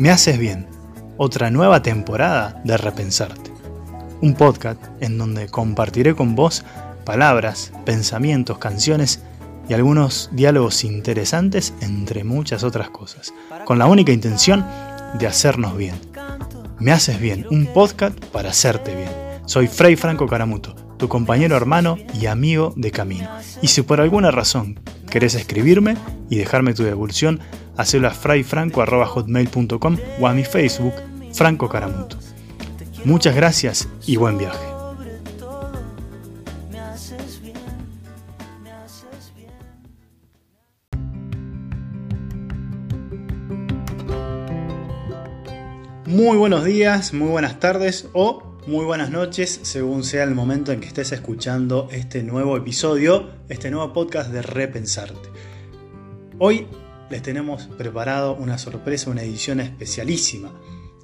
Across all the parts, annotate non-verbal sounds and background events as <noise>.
Me haces bien, otra nueva temporada de Repensarte. Un podcast en donde compartiré con vos palabras, pensamientos, canciones y algunos diálogos interesantes entre muchas otras cosas, con la única intención de hacernos bien. Me haces bien, un podcast para hacerte bien. Soy Frei Franco Caramuto, tu compañero hermano y amigo de camino. Y si por alguna razón querés escribirme y dejarme tu devolución, hacelo a frayfranco.hotmail.com o a mi Facebook, Franco Caramuto. Muchas gracias y buen viaje. Muy buenos días, muy buenas tardes o muy buenas noches, según sea el momento en que estés escuchando este nuevo episodio, este nuevo podcast de Repensarte. Hoy les tenemos preparado una sorpresa, una edición especialísima,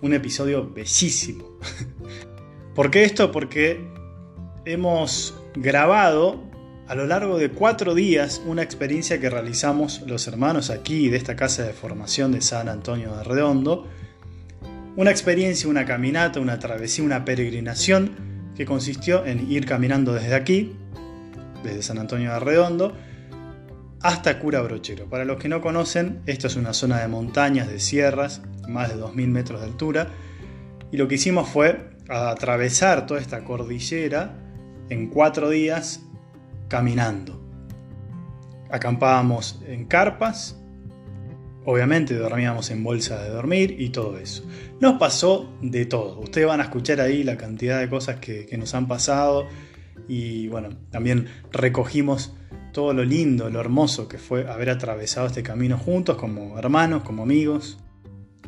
un episodio bellísimo. <laughs> ¿Por qué esto? Porque hemos grabado a lo largo de cuatro días una experiencia que realizamos los hermanos aquí de esta casa de formación de San Antonio de Redondo una experiencia, una caminata, una travesía, una peregrinación que consistió en ir caminando desde aquí, desde San Antonio de Redondo, hasta Cura Brochero. Para los que no conocen, esto es una zona de montañas, de sierras, más de 2.000 metros de altura, y lo que hicimos fue atravesar toda esta cordillera en cuatro días caminando. Acampábamos en carpas, Obviamente dormíamos en bolsa de dormir y todo eso. Nos pasó de todo. Ustedes van a escuchar ahí la cantidad de cosas que, nos han pasado. Y bueno, también recogimos todo lo lindo, lo hermoso que fue haber atravesado este camino juntos como hermanos, como amigos.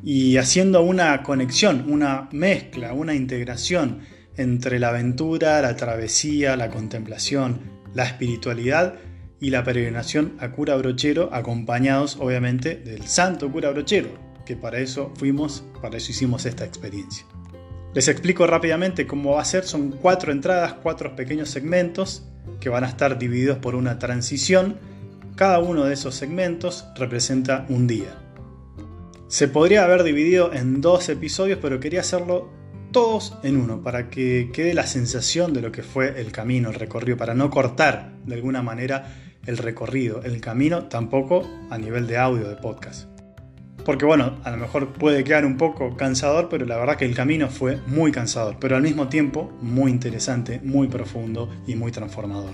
Y haciendo una conexión, una mezcla, una integración entre la aventura, la travesía, la contemplación, la espiritualidad y la peregrinación a Cura Brochero, acompañados obviamente del Santo Cura Brochero, que para eso fuimos, para eso hicimos esta experiencia. Les explico rápidamente cómo va a ser, son cuatro entradas, cuatro pequeños segmentos que van a estar divididos por una transición. Cada uno de esos segmentos representa un día. Se podría haber dividido en dos episodios, pero quería hacerlo todos en uno, para que quede la sensación de lo que fue el camino, el recorrido, para no cortar de alguna manera el recorrido, el camino, tampoco a nivel de audio de podcast. Porque bueno, a lo mejor puede quedar un poco cansador, pero la verdad que el camino fue muy cansador, pero al mismo tiempo muy interesante, muy profundo y muy transformador.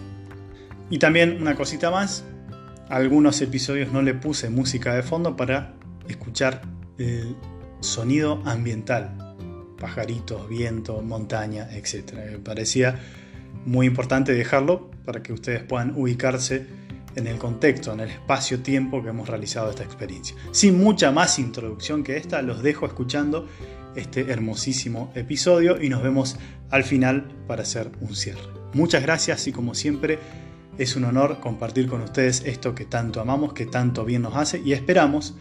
Y también una cosita más, algunos episodios no le puse música de fondo para escuchar el sonido ambiental, pajaritos, viento, montaña, etc. Me parecía muy importante dejarlo para que ustedes puedan ubicarse en el contexto, en el espacio-tiempo que hemos realizado esta experiencia. Sin mucha más introducción que esta, los dejo escuchando este hermosísimo episodio y nos vemos al final para hacer un cierre. Muchas gracias y como siempre es un honor compartir con ustedes esto que tanto amamos, que tanto bien nos hace y esperamos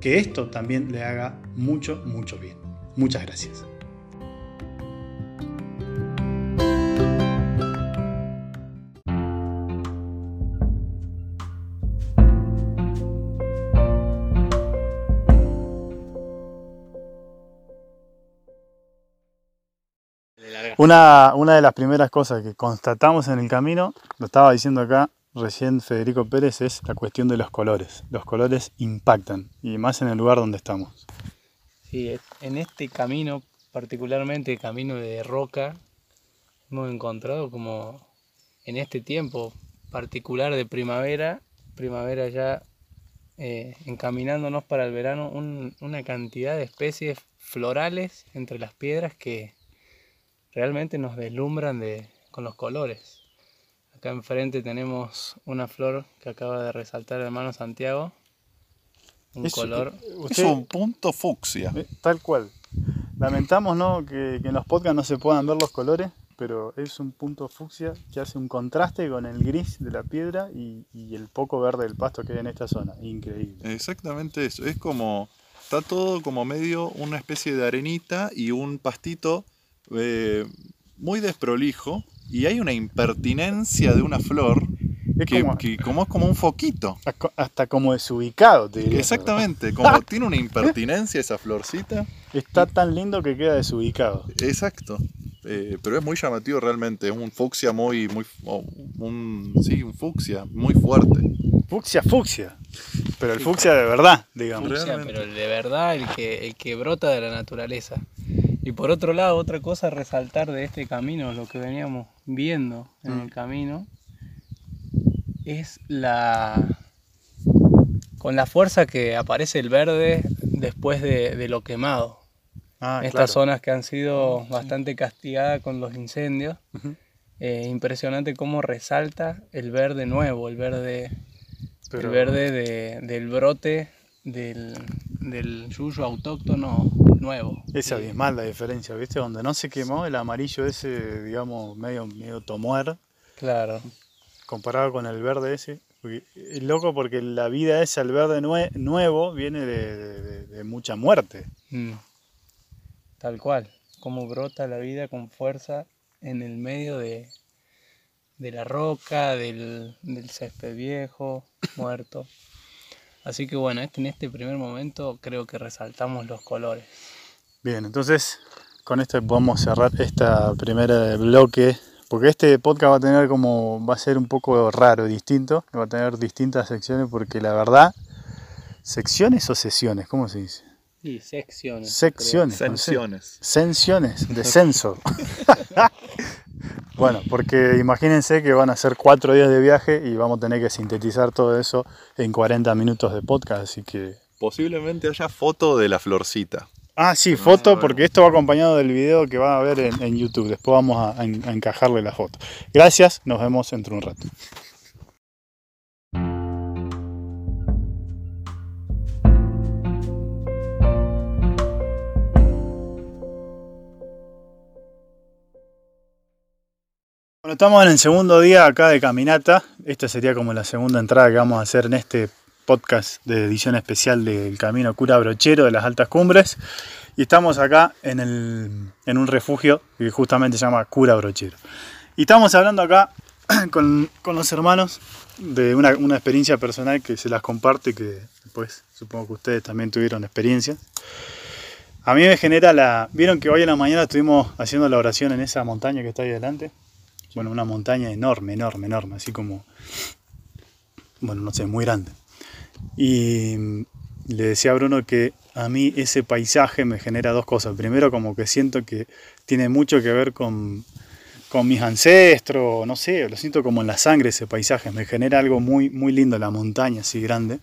que esto también le haga mucho, mucho bien. Muchas gracias. Una, de las primeras cosas que constatamos en el camino, lo estaba diciendo acá recién Federico Pérez, es la cuestión de los colores. Los colores impactan, y más en el lugar donde estamos. Sí, en este camino, particularmente camino de roca, hemos encontrado como en este tiempo particular de primavera, primavera ya eh, encaminándonos para el verano, una cantidad de especies florales entre las piedras que realmente nos deslumbran de, con los colores. Acá enfrente tenemos una flor que acaba de resaltar el hermano Santiago. Un color. es un punto fucsia. Eh, tal cual. Lamentamos ¿no? que, en los podcasts no se puedan ver los colores, pero es un punto fucsia que hace un contraste con el gris de la piedra y, y, el poco verde del pasto que hay en esta zona. Increíble. Exactamente eso. Es como. Está todo como medio una especie de arenita y un pastito eh, muy desprolijo y hay una impertinencia de una flor Es que, como, que como es como un foquito. hasta como desubicado, te diría. Exactamente, como <laughs> tiene una impertinencia esa florcita. Está tan lindo que queda desubicado. Exacto. Eh, pero es muy llamativo realmente, es un fucsia muy, muy, oh, un, sí, un fucsia muy fuerte. Fucsia, fucsia. Pero el fucsia de verdad, digamos. Fucsia, pero el de verdad, el que, el que brota de la naturaleza. Y por otro lado, otra cosa a resaltar de este camino, lo que veníamos viendo en Mm. el camino, es la. con la fuerza que aparece el verde después de, de lo quemado. Ah, Estas claro. zonas que han sido bastante castigadas con los incendios. Eh, impresionante cómo resalta el verde nuevo, el verde, Pero- el verde de- del brote del, del yuyo autóctono nuevo. Es abismal la diferencia, ¿viste? Donde no se quemó el amarillo ese, digamos, medio, medio tomuer, Claro, comparado con el verde ese. Es loco porque la vida esa, el verde nue- nuevo, viene de, de- de- de mucha muerte. mm, tal cual, cómo brota la vida con fuerza en el medio de, de la roca, del, del césped viejo, muerto. Así que bueno, este, en este primer momento creo que resaltamos los colores. Bien, entonces con esto podemos cerrar esta primera bloque, porque este podcast va a tener como, va a ser un poco raro, distinto, va a tener distintas secciones, porque la verdad, secciones o sesiones, ¿cómo se dice? Y secciones. Secciones. Sanciones. Sensiones, <laughs> descenso. <laughs> bueno, porque imagínense que van a ser cuatro días de viaje y vamos a tener que sintetizar todo eso en 40 minutos de podcast, así que... Posiblemente haya foto de la florcita. Ah, sí, foto, bueno. porque esto va acompañado del video que va a ver en, en YouTube. Después vamos a, a en- a encajarle la foto. Gracias, nos vemos dentro de un rato. Bueno, estamos en el segundo día acá de caminata. Esta sería como la segunda entrada que vamos a hacer en este podcast de edición especial del Camino Cura Brochero de las Altas Cumbres. Y estamos acá en, el- en un refugio que justamente se llama Cura Brochero. Y estamos hablando acá <clears throat> con, con los hermanos de una, una experiencia personal que se las comparte, que después supongo que ustedes también tuvieron experiencias. A mí me genera la... Vieron que hoy en la mañana estuvimos haciendo la oración en esa montaña que está ahí adelante. Bueno, una montaña enorme, enorme, enorme, así como... Bueno, no sé, muy grande. Y mm, le decía a Bruno que a mí ese paisaje me genera dos cosas. Primero, como que siento que tiene mucho que ver con, con mis ancestros, no sé, lo siento como en la sangre ese paisaje. Me genera algo muy, muy lindo, la montaña así grande.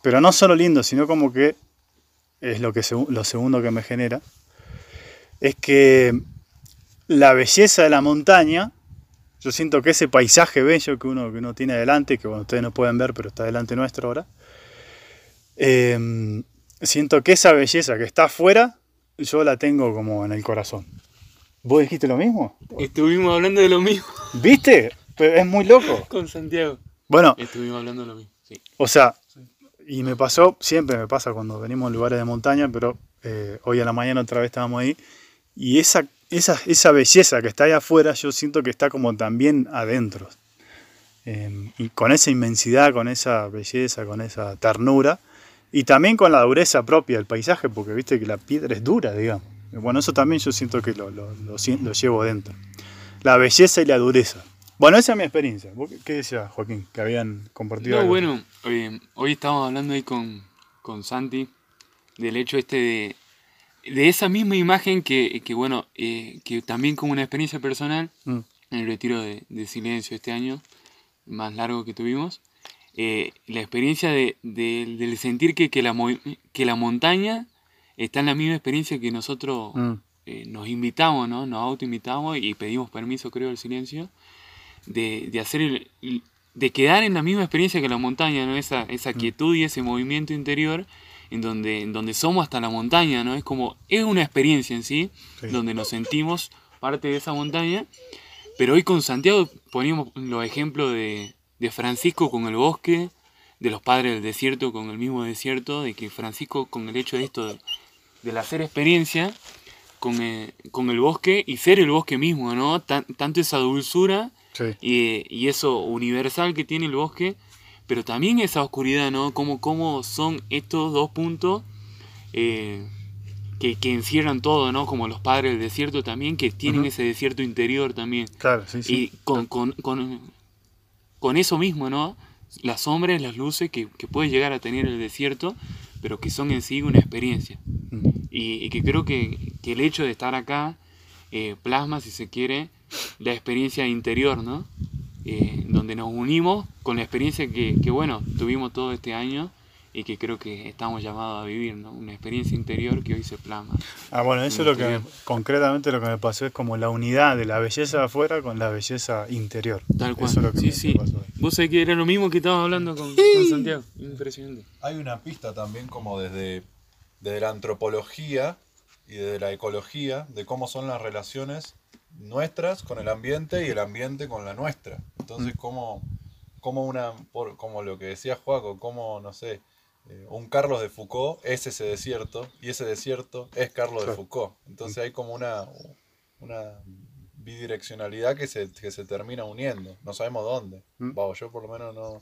Pero no solo lindo, sino como que es lo, que lo segundo que me genera. Es que la belleza de la montaña, yo siento que ese paisaje bello que uno, que uno tiene adelante, que bueno, ustedes no pueden ver, pero está delante nuestro ahora, eh, siento que esa belleza que está afuera, yo la tengo como en el corazón. ¿Vos dijiste lo mismo? Estuvimos hablando de lo mismo ¿Viste? Pero es muy loco. <laughs> con Santiago. Bueno, Estuvimos hablando de lo mismo, sí. o sea, y me pasó, siempre me pasa cuando venimos a lugares de montaña, pero eh, hoy a la mañana otra vez estábamos ahí, y esa, esa, esa belleza que está ahí afuera, yo siento que está como también adentro. Eh, y con esa inmensidad, con esa belleza, con esa ternura, y también con la dureza propia del paisaje, porque viste que la piedra es dura, digamos. Bueno, eso también yo siento que lo, lo, lo sien- lo llevo dentro. La belleza y la dureza. Bueno, esa es mi experiencia. ¿Vos qué- ¿Qué decía Joaquín? Que habían compartido. No, algo. bueno, eh, hoy estábamos hablando ahí con, con Santi del hecho este de, de esa misma imagen que, que bueno, eh, que también como una experiencia personal, Mm. en el retiro de, de silencio este año, más largo que tuvimos, eh, la experiencia de, de- del sentir que, que, la, que la montaña está en la misma experiencia que nosotros Mm. eh, nos invitamos, ¿no? Nos autoinvitamos y pedimos permiso, creo, del silencio, de, de hacer el- el- de quedar en la misma experiencia que la montaña, ¿no? Esa, esa quietud y ese movimiento interior en donde, en donde somos hasta la montaña, ¿no? Es como, es una experiencia en sí, Sí. donde nos sentimos parte de esa montaña, pero hoy con Santiago poníamos los ejemplos de, de Francisco con el bosque, de los padres del desierto con el mismo desierto, de que Francisco con el hecho de esto, de, del hacer experiencia con, eh, con el bosque y ser el bosque mismo, ¿no? Tan- tanto esa dulzura Sí. Y, y eso universal que tiene el bosque, pero también esa oscuridad, ¿no? Cómo, cómo son estos dos puntos eh, que, que encierran todo, ¿no? Como los padres del desierto también, que tienen ese desierto interior también. Claro, sí, sí. Y con, con, con, con eso mismo, ¿no? Las sombras, las luces que, que puede llegar a tener el desierto, pero que son en sí una experiencia. Y, y que creo que, que el hecho de estar acá eh, plasma, si se quiere, la experiencia interior, ¿no? Eh, donde nos unimos con la experiencia que, que, bueno, tuvimos todo este año y que creo que estamos llamados a vivir, ¿no? Una experiencia interior que hoy se plasma. Ah, bueno, eso es lo que concretamente lo que me pasó es como la unidad de la belleza de afuera con la belleza interior. Tal cual. Eso es lo que sí, me, sí. me pasó hoy. Vos sabés que era lo mismo que estabas hablando con, con Santiago. Impresionante. Hay una pista también como desde, desde la antropología y desde la ecología de cómo son las relaciones nuestras con el ambiente y el ambiente con la nuestra. Entonces, cómo, cómo una, por, como lo que decía Juaco, como, no sé, eh, un Carlos de Foucault es ese desierto y ese desierto es Carlos de. Foucault. Entonces hay como una, una bidireccionalidad que se, que se termina uniendo. No sabemos dónde. Mm. Yo por lo menos no,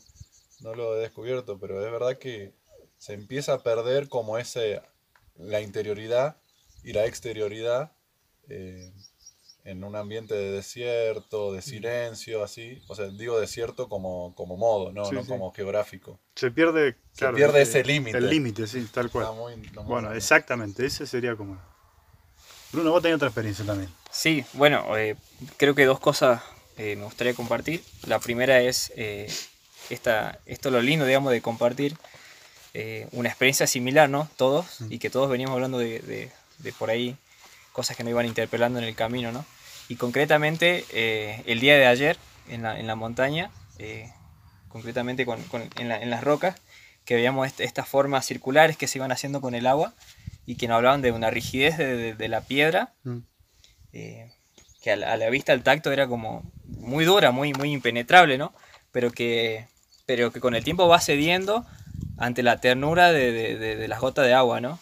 no lo he descubierto, pero es verdad que se empieza a perder como ese, la interioridad y la exterioridad eh, en un ambiente de desierto, de silencio, así. O sea, digo desierto como, como modo, no, Sí, no sí. como geográfico. Se pierde, claro, pierde ese límite. El límite, sí, tal cual. Está muy- no, muy Bueno, exactamente, ese sería como. Bruno, vos tenés otra experiencia también. Sí, bueno, eh, creo que dos cosas eh, me gustaría compartir. La primera es eh, esta, esto lo lindo, digamos, de compartir eh, una experiencia similar, ¿no? Todos, y que todos veníamos hablando de, de- de por ahí cosas que nos iban interpelando en el camino, ¿no? Y concretamente, eh, el día de ayer, en la, en la montaña, eh, concretamente con- con- en, la- en las rocas, que veíamos est- estas formas circulares que se iban haciendo con el agua y que nos hablaban de una rigidez de- de- de la piedra Mm. eh, que a la, a la vista, al tacto era como muy dura, muy, muy impenetrable, ¿no? Pero que, pero que con el tiempo va cediendo ante la ternura de, de- de- de las gotas de agua, ¿no?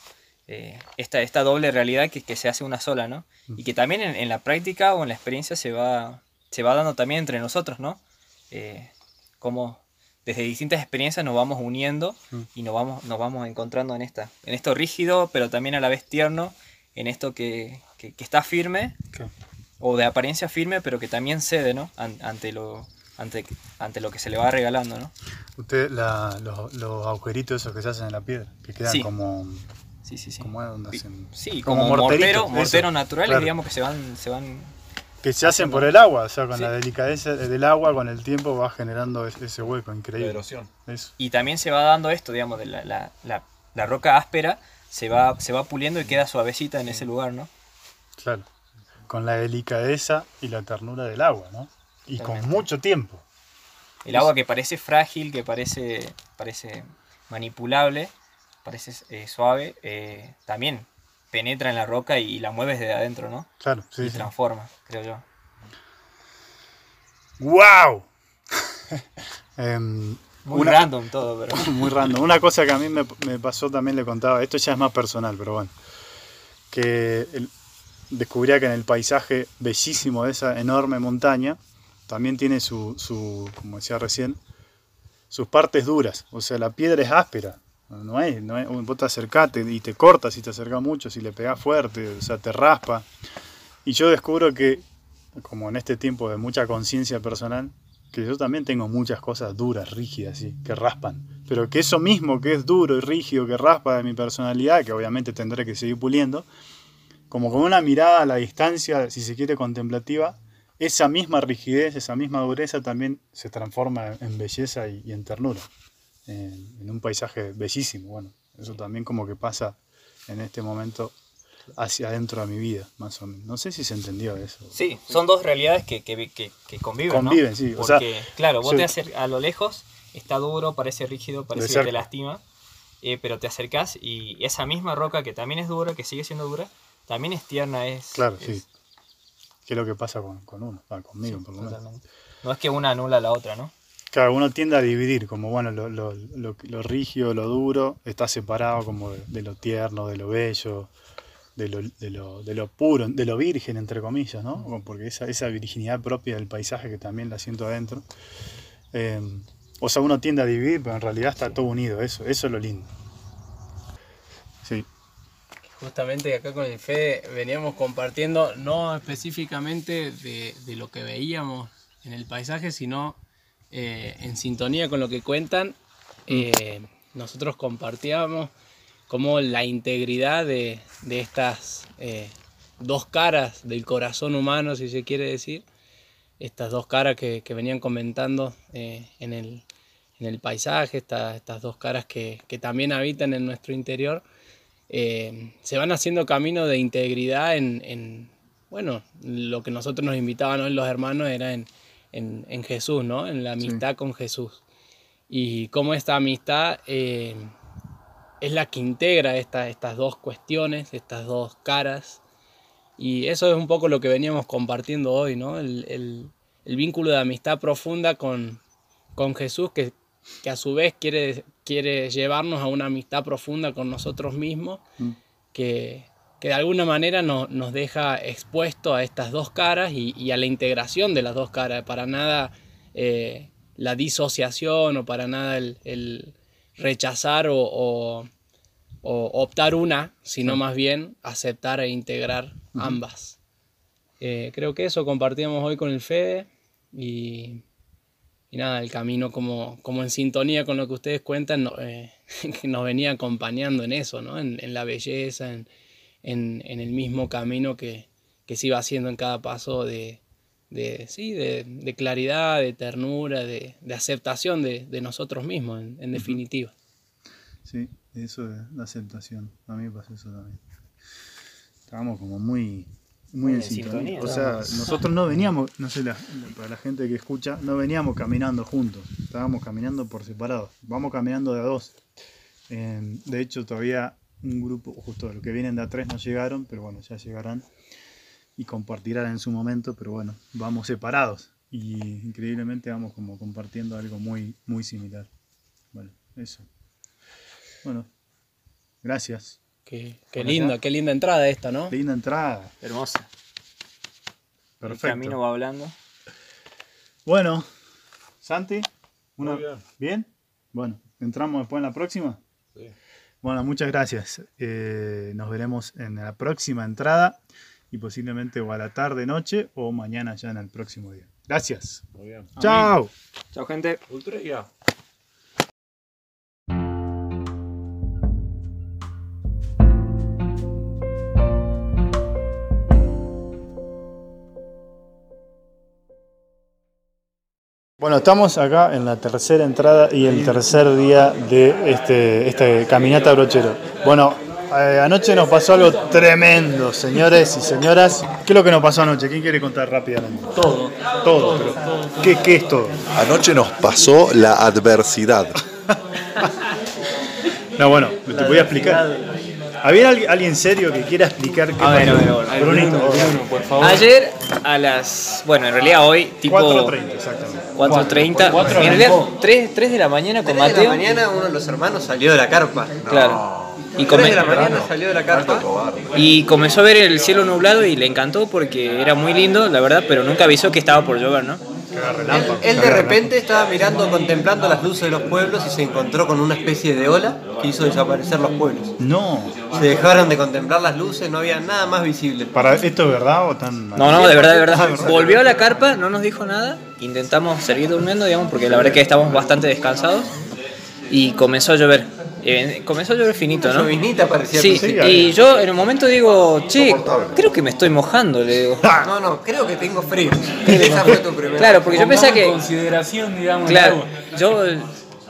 Eh, esta, esta doble realidad que, que se hace una sola, ¿no? Y que también en, en la práctica o en la experiencia se va, se va dando también entre nosotros, ¿no? Eh, como desde distintas experiencias nos vamos uniendo y nos vamos, nos vamos encontrando en, esta, en esto rígido, pero también a la vez tierno, en esto que, que- que está firme, Claro. o de apariencia firme, pero que también cede, ¿no? An- ante, lo, ante, ante lo que se le va regalando, ¿no? Usted, la- los, los agujeritos esos que se hacen en la piedra, que quedan Sí. como. Sí, sí, sí. como Sí, como, mortero, eso, naturales, claro. digamos, que se van, se van Que se hacen por el agua, o sea, con Sí. la delicadeza del agua, con el tiempo va generando ese, hueco La increíble. erosión. Eso. Y también se va dando esto, digamos, de la, la, la, la roca áspera se va, se va puliendo y queda suavecita en ese lugar, ¿no? Claro. Con la delicadeza y la ternura del agua, ¿no? Y con mucho tiempo. El agua que parece frágil, que parece, parece manipulable, parece eh, suave, eh, también penetra en la roca y, la mueve desde adentro, ¿no? Claro, sí, y sí. transforma, creo yo. ¡Wow! <laughs> Em, Muy Una- random todo, pero... <laughs> muy random. Una cosa que a mí me, me pasó también le contaba, esto ya es más personal, pero bueno, que el- descubría que en el paisaje bellísimo de esa enorme montaña también tiene su, su, como decía recién, sus partes duras. O sea, la piedra es áspera. No es, no es, vos te acercás y te cortas si te acercás mucho, si le pegás fuerte, o sea, te raspa. Y yo descubro que, como en este tiempo de mucha conciencia personal, que yo también tengo muchas cosas duras, rígidas, ¿sí? que raspan. Pero que eso mismo que es duro y rígido, que raspa de mi personalidad, que obviamente tendré que seguir puliendo, como con una mirada a la distancia, si se quiere, contemplativa, esa misma rigidez, esa misma dureza también se transforma en belleza y, y en ternura, en, en un paisaje bellísimo. Bueno, eso también como que pasa en este momento hacia adentro de mi vida, más o menos. No sé si se entendió eso. Sí, son dos realidades que, que, que, que conviven, ¿no? Conviven, sí, o sea, Porque, claro, vos sí. te acercas a lo lejos, está duro, parece rígido, parece que te lastima, eh, pero te acercás y esa misma roca que también es dura, que sigue siendo dura, también es tierna, es... Claro, es- sí. ¿Qué es lo que pasa con, con uno? Ah, conmigo, por lo menos. No es que una anula a la otra, ¿no? Claro, uno tiende a dividir, como bueno, lo, lo, lo, lo rígido, lo duro, está separado como de, de lo tierno, de lo bello, de lo, de lo- de lo puro, de lo virgen, entre comillas, ¿no? Porque esa, esa virginidad propia del paisaje que también la siento adentro. Eh, o sea, uno tiende a dividir, pero en realidad está todo unido, eso, eso es lo lindo. Sí, Justamente acá con el Fede veníamos compartiendo, no específicamente de, de lo que veíamos en el paisaje, sino eh, en sintonía con lo que cuentan. eh, nosotros compartíamos como la integridad de, de estas eh, dos caras del corazón humano, si se quiere decir. Estas dos caras que, que venían comentando eh, en, el, en el paisaje, esta- estas dos caras que, que también habitan en nuestro interior eh, se van haciendo camino de integridad en, en, bueno, lo que nosotros nos invitaban hoy los hermanos era en, en, en Jesús, ¿no? En la amistad con Jesús. Y cómo esta amistad eh, es la que integra esta- estas dos cuestiones, estas dos caras. Y eso es un poco lo que veníamos compartiendo hoy, ¿no? El, el- el vínculo de amistad profunda con, con Jesús que, que a su vez quiere, quiere llevarnos a una amistad profunda con nosotros mismos, Mm. que, que de alguna manera no- nos deja expuesto a estas dos caras y, y a la integración de las dos caras. Para nada eh, la disociación o para nada el, el rechazar o, o- o optar una, sino más bien aceptar e integrar ambas. Eh, creo que eso compartíamos hoy con el Fede y, y nada, el camino como, como en sintonía con lo que ustedes cuentan, no- eh, que <laughs> nos venía acompañando en eso, ¿no? en, en la belleza, en, en- en el mismo camino que, que se iba haciendo en cada paso de, de, sí, de, de claridad, de ternura, de, de aceptación de, de nosotros mismos, en, en definitiva. sí, eso de la aceptación. A mí me pasó eso también. Estábamos como muy, muy en en sintonía. sintonía, O sea, nosotros no veníamos, no sé, la- para la gente que escucha, no veníamos caminando juntos. Estábamos caminando por separado. Vamos caminando de a dos. Eh, de hecho, todavía un grupo, justo los que vienen de a tres no llegaron, pero bueno, ya llegarán y compartirán en su momento, pero bueno, vamos separados. Y increíblemente vamos como compartiendo algo muy, muy similar. Bueno, eso. Bueno, gracias. Qué, qué linda, qué linda entrada esta, ¿no? Linda entrada. Hermosa. El Perfecto. camino va hablando. Bueno, Santi, una- bien. ¿bien? Bueno, ¿entramos después en la próxima? Bueno, muchas gracias. Eh, nos veremos en la próxima entrada y posiblemente o a la tarde, noche o mañana ya en el próximo día. Gracias. Muy bien. Chao. Chao, gente. Ultreya. Bueno, estamos acá en la tercera entrada y el tercer día de este, esta caminata brochero. Bueno, eh, anoche nos pasó algo tremendo, señores y señoras. ¿Qué es lo que nos pasó anoche? ¿Quién quiere contar rápidamente? Todo. Todo, pero ¿qué, qué es todo? Anoche nos pasó la adversidad. <laughs> No, bueno, te voy a explicar. ¿Había alguien, serio que quiera explicar qué A ver, pasó? a ver, a ver. Brunito, vos. por favor. Ayer a las. Bueno, en realidad hoy, tipo. 4.30, exactamente. 4.30. Cuatro En realidad, arrancó. 3, 3 de la mañana con 3 de la Mateo. mañana uno de los hermanos salió de la carpa. Claro. Y, 3 come- de la mañana salió de la carpa. y comenzó a ver el cielo nublado y le encantó porque era muy lindo, la verdad, pero nunca avisó que estaba por llover, ¿no? Él, él de repente estaba mirando, contemplando las luces de los pueblos y se encontró con una especie de ola que hizo desaparecer los pueblos. No, Se dejaron de contemplar las luces, no había nada más visible. para ¿esto es verdad o tan No, no, de verdad, de verdad. Volvió a la carpa, no nos dijo nada. Intentamos seguir durmiendo, digamos, porque la verdad que estábamos bastante descansados. Y comenzó a llover. Eh, comenzó a llover finito, Una ¿no? lloviznita parecía. Sí, Sí, y yo en un momento digo, che, creo que me estoy mojando, le digo. No, no, creo que tengo frío. <laughs> Esa fue tu primera. Claro, porque yo pensaba que. consideración, digamos, Claro, yo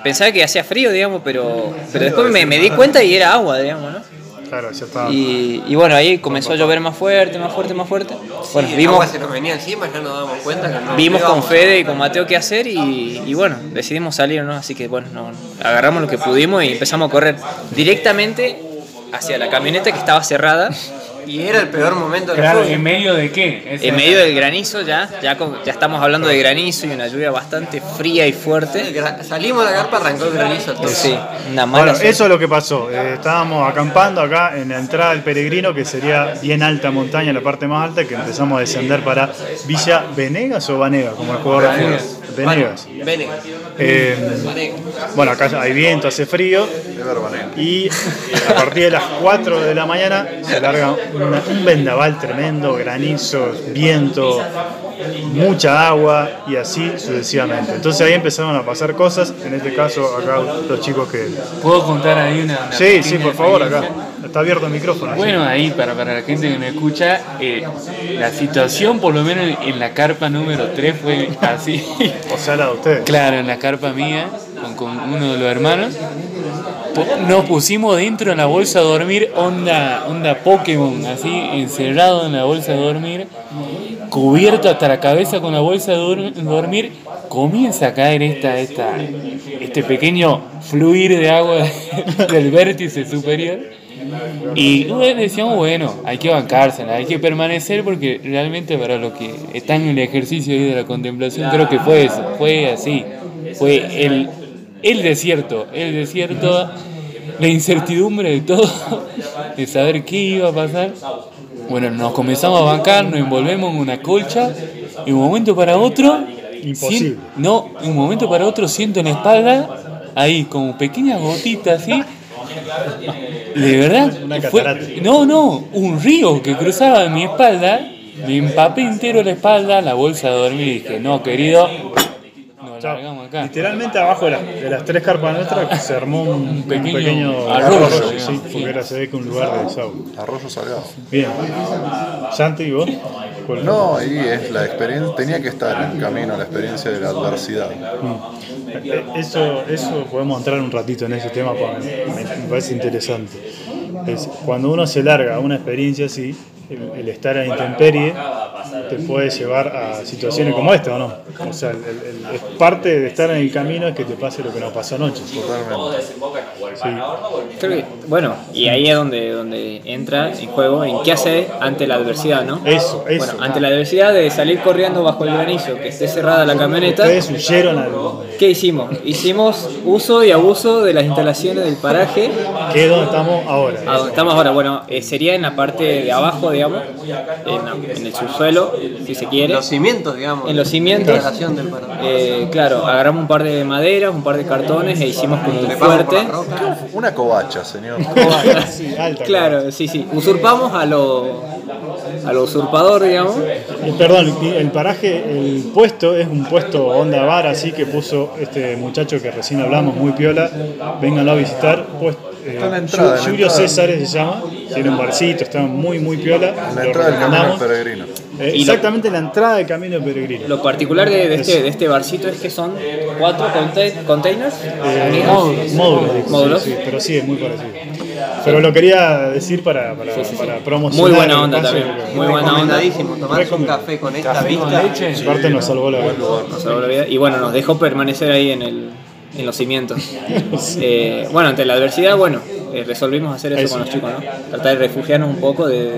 pensaba que hacía frío, digamos, pero, pero después me, me di cuenta y era agua, digamos, ¿no? Claro, ya está. Y, y bueno, ahí comenzó a llover más fuerte, más fuerte, más fuerte. Bueno, el vimos, agua se nos venía encima, ya nos damos cuenta que no. vimos con íbamos. Fede y con Mateo qué hacer y, y bueno, decidimos salir, ¿no? Así que bueno, no, agarramos lo que pudimos y empezamos a correr directamente hacia la camioneta que estaba cerrada Y era el peor momento de la Claro. ¿en medio de qué? En medio del granizo ya, ya, con- ya estamos hablando de granizo y una lluvia bastante fría y fuerte. Salimos de la carpa, arrancó el granizo. toque. Sí, una mala Bueno, eso es lo que pasó. Eh, estábamos acampando acá en la entrada del Peregrino, que sería bien alta montaña, la parte más alta, que empezamos a descender para Villa Venegas o Vanega, como el jugador de fútbol. Venegas. Venegas. Eh, bueno, acá hay viento, hace frío. Y a partir de las 4 de la mañana se larga una- un vendaval tremendo, granizos, viento, mucha agua y así sucesivamente. Entonces ahí empezaron a pasar cosas, en este caso acá los chicos que... ¿Puedo contar ahí una, una Sí, sí, por favor, acá. Está abierto el micrófono. Bueno, ahí para, para la gente que me escucha, eh, la situación por lo menos en la carpa número 3 fue así. O sea, la de ustedes. Claro, en la carpa mía, con, con uno de los hermanos, nos pusimos dentro de la bolsa a dormir, onda, onda Pokémon, así, encerrado en la bolsa de dormir, cubierto hasta la cabeza con la bolsa dur- dormir, comienza a caer esta, esta, este pequeño fluir de agua <laughs> del vértice superior. Y decíamos, bueno, hay que bancársela, hay que permanecer porque realmente para los que están en el ejercicio ahí de la contemplación, creo que fue eso, fue así. Fue el, el desierto, el desierto, la incertidumbre de todo, <laughs> de saber qué iba a pasar. Bueno, nos comenzamos a bancar, nos envolvemos en una colcha y un momento para otro... Imposible. no, un momento para otro siento en la espalda, ahí como pequeñas gotitas así, de verdad, fue- no, no, un río que cruzaba mi espalda, me empapé entero la espalda, la bolsa de dormir y dije, no, querido. Largamos acá. Literalmente abajo de las, de las tres carpas nuestras se armó un, un pequeño pequeño, arroyo, sí, digamos. porque era se ve que un lugar de desagüe. Arroyo salgado. Bien. Santi, ¿y vos? ¿Cuál- No, ahí es la experiencia, tenía que estar en camino a la experiencia de la adversidad. Eh, Eso, eso podemos entrar un ratito en ese tema porque me, me parece interesante. Es, cuando uno se larga a una experiencia así, el, el estar a intemperie te puede llevar a situaciones como esta, ¿o no? O sea, el- el- el- es parte de estar en el camino es que te pase lo que nos pasó anoche. Totalmente. Sí. Creo que, bueno, y ahí es donde, donde entra en juego en qué hacer ante la adversidad, ¿no? Eso, eso. Bueno, ante la adversidad de salir corriendo bajo el granizo, que esté cerrada la camioneta, Ustedes huyeron al. ¿qué hicimos? Hicimos uso y abuso de las instalaciones del paraje que es donde estamos ahora. a donde estamos ahora. Bueno, eh, sería en la parte de abajo, digamos, en, en el subsuelo, si se quiere. Los cimientos, digamos. En los cimientos. Del. Eh, claro, agarramos un par de maderas, un par de cartones e hicimos como un fuerte. Una covacha, señor. Sí, alta. Claro, sí, sí. Usurpamos a lo, a lo usurpador, digamos. Eh, Perdón, el paraje, el puesto es un puesto onda bar, así que puso este muchacho que recién hablamos, muy piola. Vénganlo a visitar. Pues, eh, Está en la entrada, en la Julio. César se llama, tiene un barcito, está muy, muy piola. En la entrada del camino del peregrino. Eh, lo- exactamente en la entrada del camino peregrino. Lo particular de, de este, de este barcito es que son cuatro conte- containers. Eh, módulos, módulos, sí, sí, pero sí, es muy parecido. Pero lo quería decir para, para, para promocionar. Muy buena onda también, muy buena onda. Tomarse un café con esta Café con vista. leche. Aparte nos salvó la vida. Nos salvó la vida. Y bueno, nos dejó permanecer ahí en, el, en los cimientos. <laughs> Eh, bueno, ante la adversidad, bueno, eh, resolvimos hacer eso, Eso. con los chicos, ¿no? Tratar de refugiarnos un poco, de,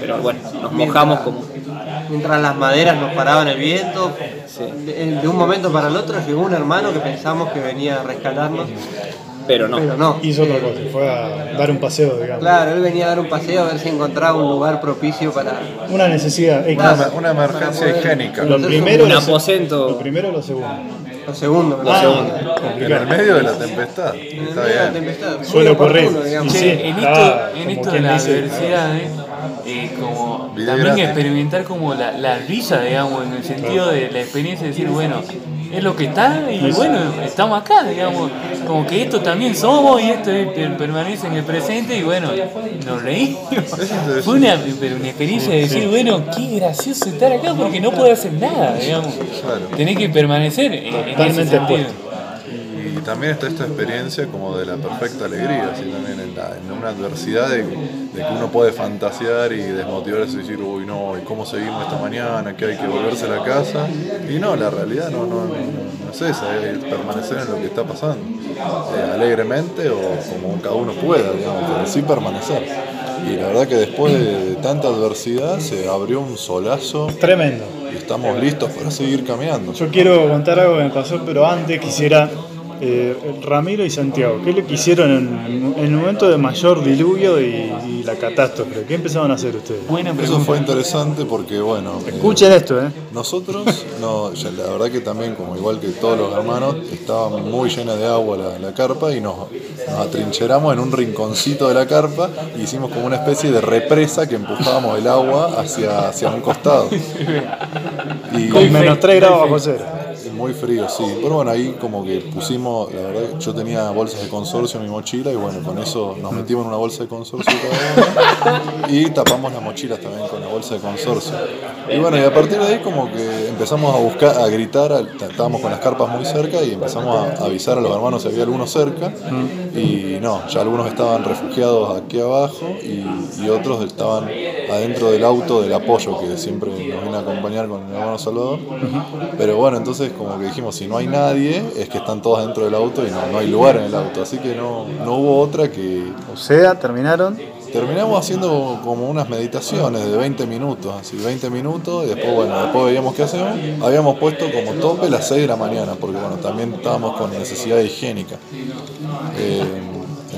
pero bueno, nos mojamos como... Mientras las maderas nos paraban el viento, Sí. de, de un momento para el otro llegó un hermano que pensamos que venía a rescatarnos, Pero no. pero no. Hizo otra cosa, fue a dar un paseo, digamos. Claro, él venía a dar un paseo a ver si encontraba un lugar propicio para... Una necesidad. Una, una emergencia higiénica. Lo primero, Un aposento. Lo primero o lo segundo. Lo segundo, lo Ah, segundo. En el medio de la tempestad. En el medio de la tempestad. Suele ocurrir. digamos. Sí. En esto, en esto de dice- adversidades, eh, como Video también gratis. experimentar como la, la risa, digamos, en el sentido de la experiencia de decir, bueno, es lo que está y bueno, estamos acá, digamos, como que esto también somos y esto es- per- permanece en el presente y bueno, nos reímos. <laughs> Fue una, pero una experiencia de decir, bueno, qué gracioso estar acá porque no puedo hacer nada, digamos. Tenés que permanecer en, en ese sentido. Y también está esta experiencia como de la perfecta alegría, así también en, la- en una adversidad de, de que uno puede fantasear y desmotivarse y decir, uy no, ¿y cómo seguimos esta mañana? Que hay que volverse a la casa. Y no, la realidad no, no, no, no es esa, es permanecer en lo que está pasando, eh, alegremente o como cada uno pueda, digamos, pero sí permanecer. Y la verdad que después de tanta adversidad se abrió un solazo Tremendo. y estamos listos para seguir caminando. Yo quiero contar algo que me pasó, pero antes quisiera. Eh, Ramiro y Santiago, ¿qué le hicieron en, en el momento de mayor diluvio y, y la catástrofe? ¿Qué empezaron a hacer ustedes? Buena Eso pregunta. fue interesante porque, bueno, eh, Escuchen esto, ¿eh? nosotros, no, ya la verdad que también, como igual que todos los hermanos, estaba muy llena de agua la, la carpa y nos, nos atrincheramos en un rinconcito de la carpa y hicimos como una especie de represa que empujábamos el agua hacia, hacia un costado. <laughs> Y Con menos 3 grados bajo cero. Muy frío, sí. Pero bueno, ahí como que pusimos, la verdad, yo tenía bolsas de consorcio en mi mochila y bueno, con eso nos metimos en una bolsa de consorcio cada y tapamos las mochilas también con la bolsa de consorcio. Y bueno, y a partir de ahí como que empezamos a buscar, a gritar, estábamos con las carpas muy cerca y empezamos a avisar a los hermanos si había alguno cerca y no, ya algunos estaban refugiados aquí abajo y, y otros estaban adentro del auto del apoyo que siempre nos viene a acompañar con el hermano Salvador. Pero bueno, entonces como que dijimos, si no hay nadie, es que están todos dentro del auto y no, no hay lugar en el auto. Así que no, no hubo otra que... O sea, terminaron. Terminamos haciendo como unas meditaciones de 20 minutos, así 20 minutos, y después, bueno, después veíamos qué hacemos. Habíamos puesto como tope las 6 de la mañana, porque bueno, también estábamos con necesidad higiénica. Eh,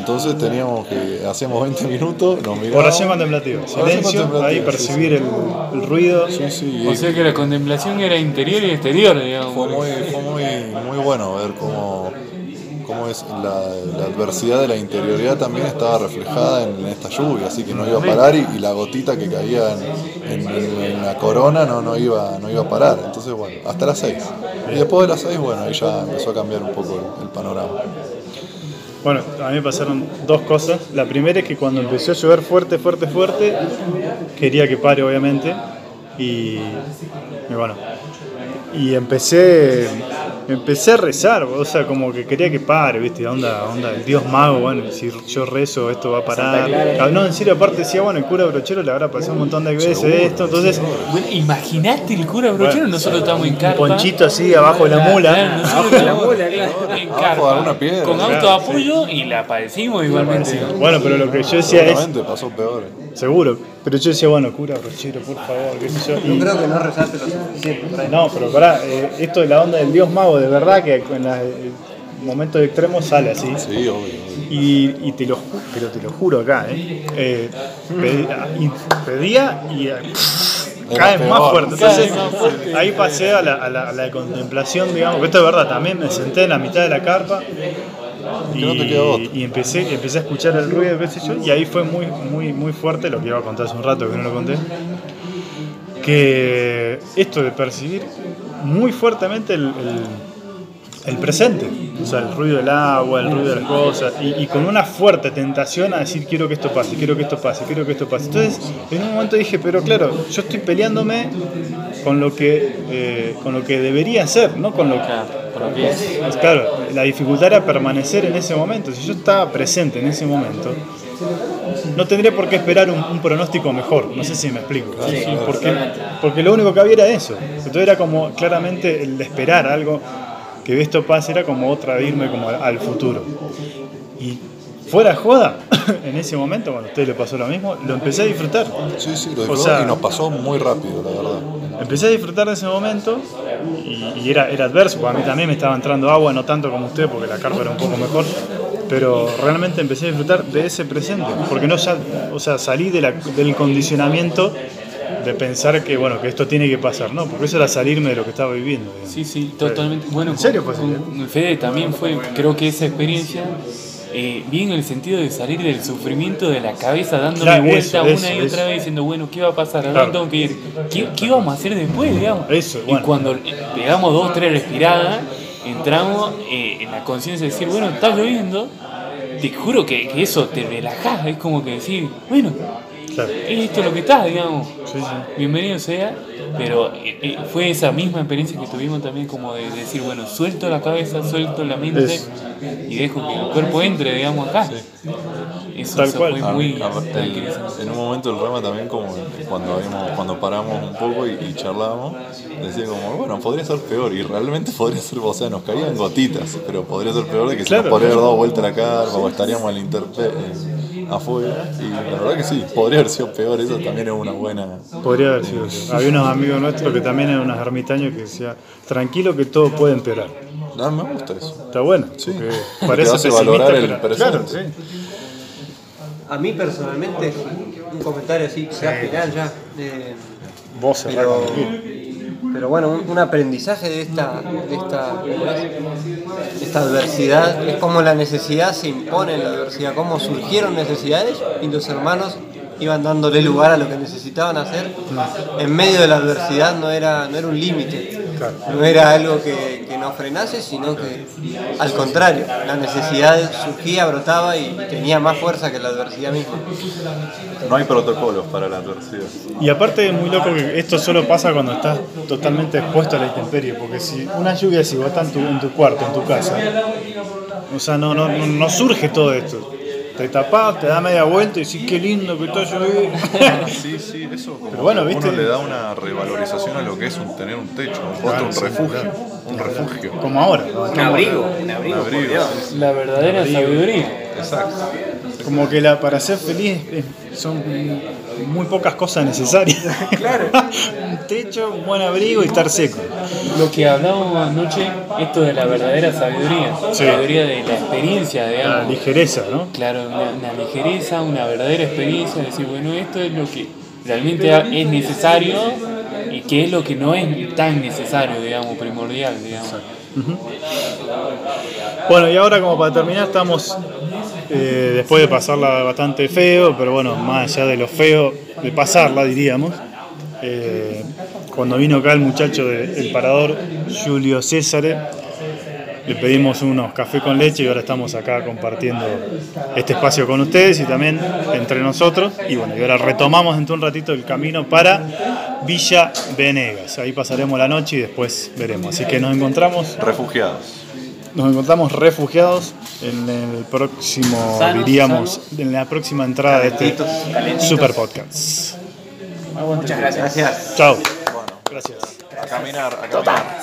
entonces teníamos que, hacíamos 20 minutos, nos mirábamos. Oración contemplativa. Silencio, contemplativa, ahí sí, percibir el, el ruido. Sí, sí, O y sea que la contemplación era interior y exterior, digamos. fue muy, fue muy, muy bueno ver cómo, cómo es la, la adversidad de la interioridad también estaba reflejada en, esta lluvia, así que no iba a parar y, y la gotita que caía en, en- en la corona no, no, iba, no iba a parar. Entonces, bueno, hasta las 6. Y después de las 6, bueno, ahí ya empezó a cambiar un poco el, el panorama. Bueno, a mí me pasaron dos cosas. La primera es que cuando empezó a llover fuerte, fuerte, fuerte, quería que pare, obviamente. Y, y bueno, y empecé, empecé a rezar, o sea, como que quería que pare, ¿viste? Onda, onda, el Dios mago, bueno, si yo rezo, esto va a parar. Ah, No, en serio, aparte decía, bueno, el cura brochero le habrá pasado un montón de veces esto, entonces, Bueno, imaginaste el cura brochero, Bueno, nosotros estamos en un carpa. ponchito así abajo de la mula. claro, nosotros Abajo de la mula, claro. En carpa, piedra, con auto de apoyo y la padecimos igualmente. Bueno, pero lo que yo decía es, Seguramente pasó peor. seguro, pero yo decía, bueno, cura brochero, por favor, qué sé yo. Y- Yo creo que no rezaste lo suficiente. por ahí. No, pero pará, eh, esto de la onda del dios mago, de verdad que en los momentos extremos sale así. Sí, obvio. obvio. Y, y te lo pero te lo juro acá, ¿eh? Eh, pedía, y pedía y eh, cae peor. más fuerte. Entonces, ahí pasé a la, a, la, a la contemplación, digamos, que esto es verdad, también me senté en la mitad de la carpa y, empecé, empecé a escuchar el ruido, y ahí fue muy, muy, muy fuerte lo que iba a contar hace un rato que no lo conté. Que esto de percibir muy fuertemente el- el presente, o sea, el ruido del agua, el ruido de las cosas, y, y con una fuerte tentación a decir quiero que esto pase, quiero que esto pase, quiero que esto pase. Entonces, en un momento dije, pero claro, yo estoy peleándome con lo que, eh, con lo que debería ser, no con lo que... Pues Claro, la dificultad era permanecer en ese momento. Si yo estaba presente en ese momento, no tendría por qué esperar un, un pronóstico mejor. No sé si me explico. porque, porque lo único que había era eso. Entonces era como claramente el de esperar algo que esto pase era como otra de irme como al, al futuro. Y fuera joda, <coughs> en ese momento, cuando a usted le pasó lo mismo, lo empecé a disfrutar. Sí, sí, lo O disfrutó sea- y nos pasó muy rápido, la verdad. Empecé a disfrutar de ese momento y, y era, era adverso, porque a mí también me estaba entrando agua, no tanto como usted, porque la carpa era un poco mejor, pero realmente empecé a disfrutar de ese presente, porque no ya, o sea, salí de la- del condicionamiento de pensar que bueno que esto tiene que pasar, no, porque eso era salirme de lo que estaba viviendo. digamos. Sí, sí, totalmente. Bueno, ¿En serio con- fue así? con Fede también fue, creo que esa experiencia, eh, bien en el sentido de salir del sufrimiento de la cabeza, dándole Claro, vuelta eso, una eso, y otra eso. vez, diciendo, bueno, ¿qué va a pasar? ¿A dónde Claro. tengo que ir? ¿Qué, qué vamos a hacer después, digamos? Eso, Y cuando pegamos dos, tres respiradas, entramos eh, en la conciencia de decir, bueno, está lloviendo, te juro que, que eso te relajás, es como que decir, bueno, Claro. esto es lo que está, digamos. Sí, sí. Bienvenido sea, pero eh, eh, fue esa misma experiencia que tuvimos también como de decir, bueno, suelto la cabeza, suelto la mente Eso. y dejo que el cuerpo entre, digamos, acá. Eso, Tal eso cual. fue muy ah, el- en un momento el rama también como cuando habíamos- cuando paramos un poco y, y charlábamos, decía como, bueno, podría ser peor, y realmente <laughs> podría ser, o sea, nos caían gotitas, pero podría ser peor de que se Claro. nos podría haber dado vuelta la carpa o estaríamos a la, interpe- eh, afuera. Y la verdad que sí, podría haber sido peor, eso también es una buena. Podría haber sido. Había unos amigos nuestros que también eran unos ermitaños que decían, tranquilo que todo puede empeorar. No, me gusta eso. Está bueno. Sí. porque Te Parece hace valorar el pero- Claro, presente. sí. A mí personalmente, un comentario así, quizás final ya. eh, Vos pero. Pero bueno, un, un aprendizaje de esta, de, esta, esta adversidad es como la necesidad se impone en la adversidad, cómo surgieron necesidades y los hermanos iban dándole lugar a lo que necesitaban hacer. En medio de la adversidad no era, no era un límite, no era algo que, que nos frenase, sino que al contrario, la necesidad surgía, brotaba y tenía más fuerza que la adversidad misma. No hay protocolos para la adversidad. Y aparte es muy loco que esto solo pasa cuando estás totalmente expuesto a la intemperie, porque si una lluvia si vos estás en tu, en tu cuarto, en tu casa, o sea, no, no, no, no surge todo esto. Te tapás, te da media vuelta y decís qué lindo que está lloviendo. <laughs> Sí, sí, eso como Pero bueno, que ¿viste? uno le da una revalorización a lo que es un, tener un techo, un, Claro, un sí, refugio, claro. un refugio. Como ahora. ¿no? Un abrigo, un abrigo, Un sí. La verdadera sabiduría. Exacto. Como que la, para ser feliz son muy pocas cosas necesarias. <laughs> Claro. un techo, un buen abrigo y estar seco. Lo que hablábamos anoche, esto de la verdadera sabiduría, Sí. sabiduría de la experiencia, La ligereza, ¿no? Claro, una, una ligereza, una verdadera experiencia, decir, bueno, esto es lo que realmente es necesario y qué es lo que no es tan necesario, digamos, primordial, digamos. Bueno, y ahora como para terminar estamos, eh, después de pasarla bastante feo, pero bueno, más allá de lo feo, de pasarla diríamos, eh, cuando vino acá el muchacho del parador, Julio Césare, le pedimos unos café con leche y ahora estamos acá compartiendo este espacio con ustedes y también entre nosotros. Y bueno, y ahora retomamos dentro de un ratito el camino para Villa Venegas. Ahí pasaremos la noche y después veremos. Así que nos encontramos Refugiados. Nos encontramos refugiados en el próximo, Sanos, diríamos, en la próxima entrada de este Calentitos. super podcast. Muchas gracias. Gracias. Chao. Gracias. A caminar, a caminar.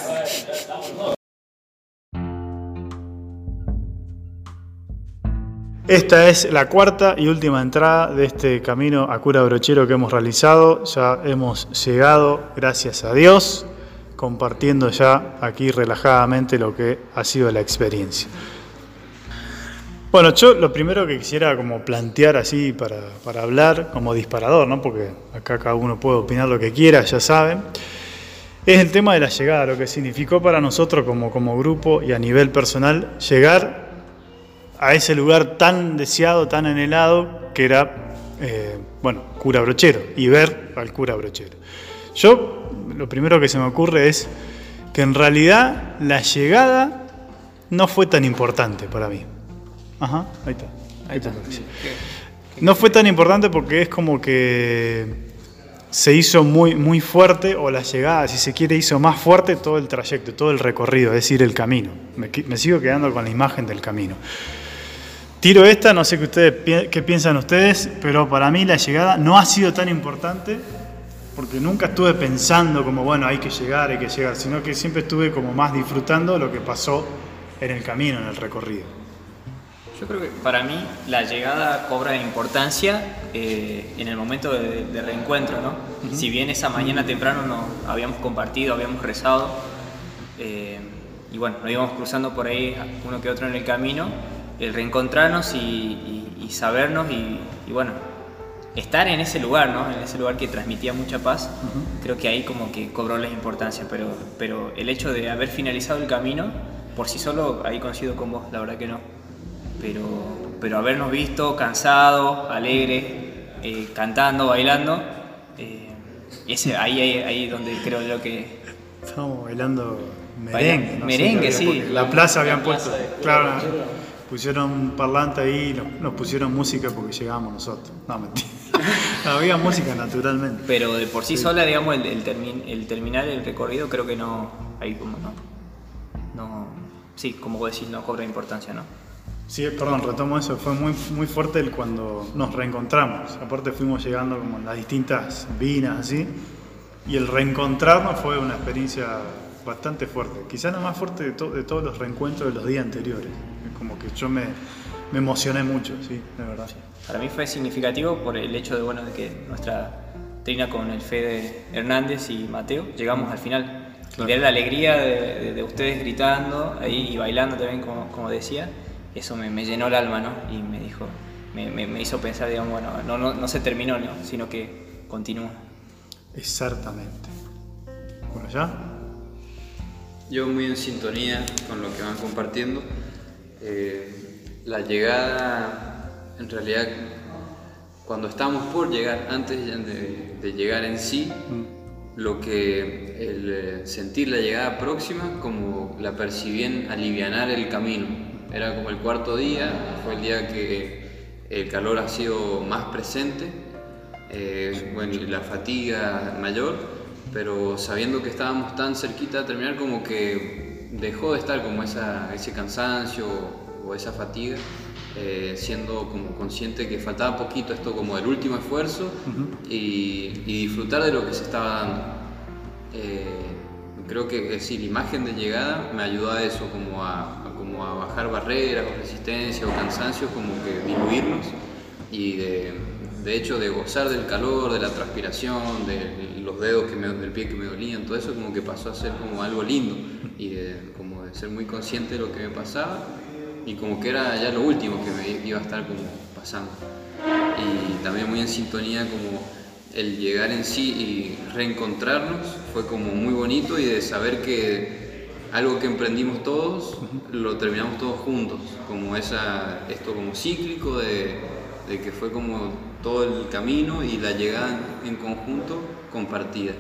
Esta es la cuarta y última entrada de este camino a cura brochero que hemos realizado. Ya hemos llegado, gracias a Dios, compartiendo ya aquí relajadamente lo que ha sido la experiencia. Bueno, yo lo primero que quisiera como plantear así para, para hablar, como disparador, ¿no? porque acá cada uno puede opinar lo que quiera, ya saben, es el tema de la llegada, lo que significó para nosotros como, como grupo y a nivel personal llegar a ese lugar tan deseado, tan anhelado, que era, eh, bueno, cura brochero, y ver al cura brochero. Yo, lo primero que se me ocurre es que en realidad la llegada no fue tan importante para mí. Ajá, ahí está. Ahí está. No fue tan importante porque es como que se hizo muy, muy fuerte, o la llegada, si se quiere, hizo más fuerte todo el trayecto, todo el recorrido, es decir, el camino. Me, sigo quedando con la imagen del camino. Tiro esta, no sé qué, ustedes, qué piensan ustedes, pero para mí la llegada no ha sido tan importante porque nunca estuve pensando como, bueno, hay que llegar, hay que llegar, sino que siempre estuve como más disfrutando lo que pasó en el camino, en el recorrido. Yo creo que para mí la llegada cobra importancia eh, en el momento de, de reencuentro, ¿no? Si bien esa mañana temprano nos habíamos compartido, habíamos rezado, eh, y bueno, nos íbamos cruzando por ahí uno que otro en el camino, el reencontrarnos y, y- y sabernos y, y bueno, estar en ese lugar, ¿no? En ese lugar que transmitía mucha paz, creo que ahí como que cobró la importancia, pero, pero el hecho de haber finalizado el camino, por sí solo, ahí coincido con vos, la verdad que no pero, pero habernos visto cansados, alegres, eh, cantando, bailando, eh, ese, ahí, ahí, ahí donde creo yo que... Estábamos bailando merengue. Baila- no sé, merengue, sí. La plaza habían puesto, claro, pusieron un parlante ahí, nos, nos pusieron música porque llegábamos nosotros. No, mentira. <laughs> Había música naturalmente. Pero de por sí sola, digamos, el, el, termin- el terminar el recorrido creo que no, ahí como no, no, sí, como vos decís, no cobra importancia, ¿no? Sí, perdón, retomo eso. Fue muy, muy fuerte el cuando nos reencontramos. Aparte fuimos llegando como en las distintas vinas así. Y el reencontrarnos fue una experiencia bastante fuerte. Quizás la más fuerte de, to- de todos los reencuentros de los días anteriores. Es Como que yo me, Me emocioné mucho, sí, de verdad. Para mí fue significativo por el hecho de, bueno, de que nuestra trina con el Fede Hernández y Mateo llegamos al final. Y ver la alegría de, de- de ustedes gritando ahí y bailando también, como, como decía, eso me, me llenó el alma, ¿no? Y me dijo, me, me- me hizo pensar, digamos, bueno, no, no, no se terminó, ¿no? sino que continúa. Exactamente. Bueno, ya. Yo muy en sintonía con lo que van compartiendo. Eh, la llegada, en realidad, cuando estamos por llegar, antes de, de llegar en sí, lo que el eh, sentir la llegada próxima, como la percibí en alivianar el camino. Era como el cuarto día, fue el día que el calor ha sido más presente, eh, bueno, y la fatiga mayor, pero sabiendo que estábamos tan cerquita de terminar, como que dejó de estar como esa, ese cansancio o esa fatiga, eh, siendo como consciente que faltaba poquito esto como el último esfuerzo y, y disfrutar de lo que se estaba dando. Eh, creo que es decir, la imagen de llegada me ayudó a eso, como a, a como a bajar barreras o resistencia o cansancio, como que diluirlos y de, de hecho de gozar del calor, de la transpiración, de los dedos que me, del pie que me dolían, todo eso como que pasó a ser como algo lindo y de, como de ser muy consciente de lo que me pasaba y como que era ya lo último que me iba a estar como pasando. Y también muy en sintonía como el llegar en sí y reencontrarnos fue como muy bonito y de saber que algo que emprendimos todos lo terminamos todos juntos, como esa, esto como cíclico de, de que fue como todo el camino y la llegada en conjunto compartida.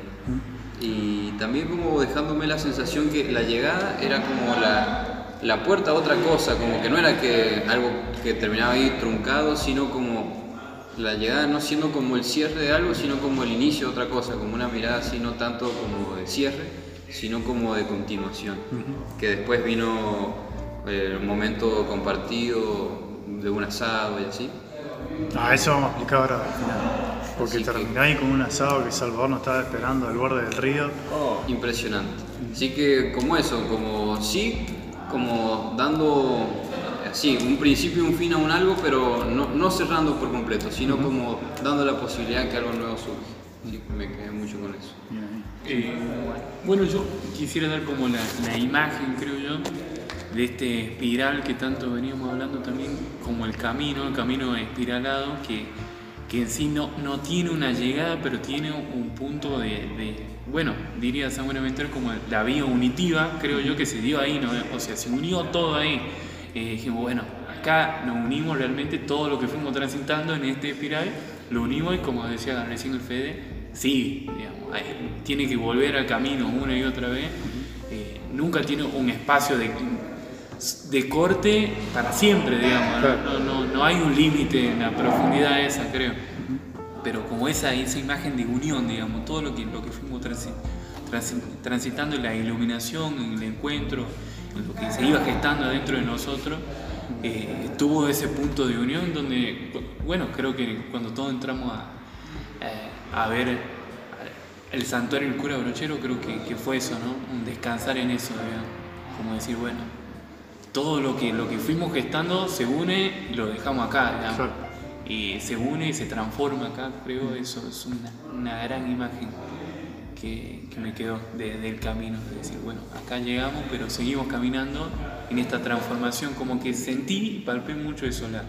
Y también como dejándome la sensación que la llegada era como la, la puerta a otra cosa, como que no era que algo que terminaba ahí truncado, sino como la llegada no siendo como el cierre de algo, sino como el inicio de otra cosa, como una mirada así no tanto como de cierre, sino como de continuación. Que después vino eh, el momento compartido de un asado y así. Ah, eso vamos a explicar ahora al final. Porque Así que- terminé ahí con un asado que Salvador nos estaba esperando al borde del río. Impresionante. Así que como eso, como sí, como dando así un principio y un fin a un algo, pero no, no cerrando por completo, sino como dando la posibilidad que algo nuevo surja. Que me quedé mucho con eso. Eh, bueno, yo quisiera dar como la, la imagen, creo yo, de este espiral que tanto veníamos hablando también, como el camino, el camino espiralado, que, que en sí no, no tiene una llegada, pero tiene un punto de, de, bueno, diría San Buenaventura como la vía unitiva, creo yo, que se dio ahí, ¿no? o sea, se unió todo ahí. Eh, dijimos, bueno, acá nos unimos realmente todo lo que fuimos transitando en este espiral, lo unimos y como decía recién el Fede, sí, digamos, tiene que volver al camino una y otra vez. Eh, nunca tiene un espacio de, de corte para siempre, digamos. ¿no? No, no- no hay un límite en la profundidad esa, creo. Pero como esa, esa imagen de unión, digamos, todo lo que, lo que fuimos transi- transi- transitando en la iluminación, en el encuentro, en lo que se iba gestando adentro de nosotros, eh, tuvo ese punto de unión donde, bueno, creo que cuando todos entramos a, eh, a ver el santuario del cura brochero, creo que, que fue eso, ¿no? Un descansar en eso, digamos. Como decir, bueno, todo lo que, lo que fuimos gestando se une y lo dejamos acá. Y se une y se transforma acá, creo, eso es una, una gran imagen que, que me quedó de- del camino. Es decir, bueno, acá llegamos, pero seguimos caminando en esta transformación, como que sentí y palpé mucho eso, la,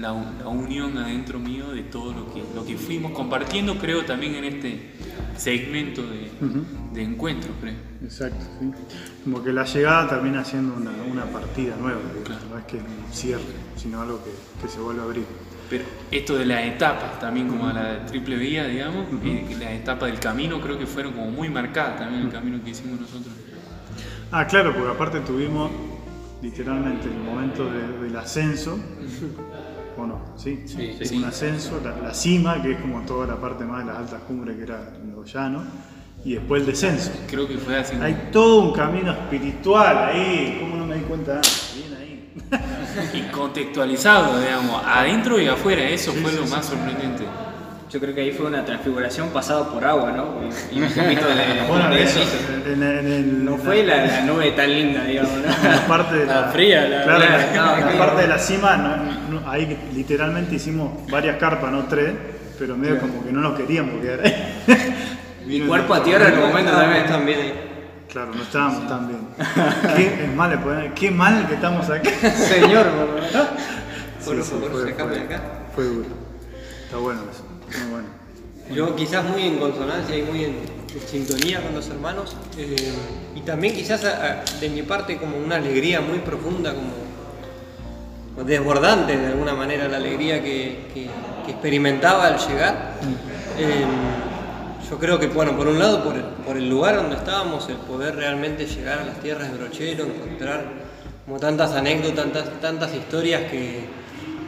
la, la unión adentro mío de todo lo que, lo que fuimos compartiendo, creo, también en este segmento de, de encuentro, creo. Exacto, sí. Como que la llegada termina siendo una, una partida nueva. Claro. no es que un cierre, sino algo que, que se vuelve a abrir. Pero esto de las etapas, también como la triple vía, digamos, eh, que las etapas del camino creo que fueron como muy marcadas también el camino que hicimos nosotros. Ah, claro, porque aparte tuvimos literalmente el momento de- del ascenso, ¿o no? Sí, Sí, un ascenso, la, la cima, que es como toda la parte más de las altas cumbres, que era lo llano, y después el descenso. Creo que fue así. Hay todo un camino espiritual ahí, ¿cómo no me di cuenta? antes? Bien ahí. <laughs> y contextualizado, digamos, adentro y afuera, eso fue lo más sorprendente. Yo creo que ahí fue una transfiguración pasada por agua, ¿no? Y, y un poquito de. <laughs> Bueno, de eso, en, en el, No fue la, la nube tan linda, digamos, ¿no? <laughs> la parte de la, La fría, la- claro, la- no, parte de la cima, no- ahí literalmente hicimos varias carpas, no tres, pero medio como que no nos queríamos quedar <laughs> ahí. Cuerpo a tierra en un momento también. también ahí. Claro, no estábamos tan bien. <laughs> Qué, es mal, qué mal que estamos aquí. Señor, por favor. <laughs> Por Sí, sí, favor, fue- sacame fue- acá. Fue duro. Está bueno eso, muy bueno. Yo quizás muy en consonancia y muy en, sintonía con los hermanos. eh, y también quizás a- a- de mi parte como una alegría muy profunda, como desbordante de alguna manera la alegría que, que- que experimentaba al llegar. Eh, yo creo que, bueno, por un lado, por el, por el lugar donde estábamos, el poder realmente llegar a las tierras de Brochero, encontrar como tantas anécdotas, tantas, tantas historias que,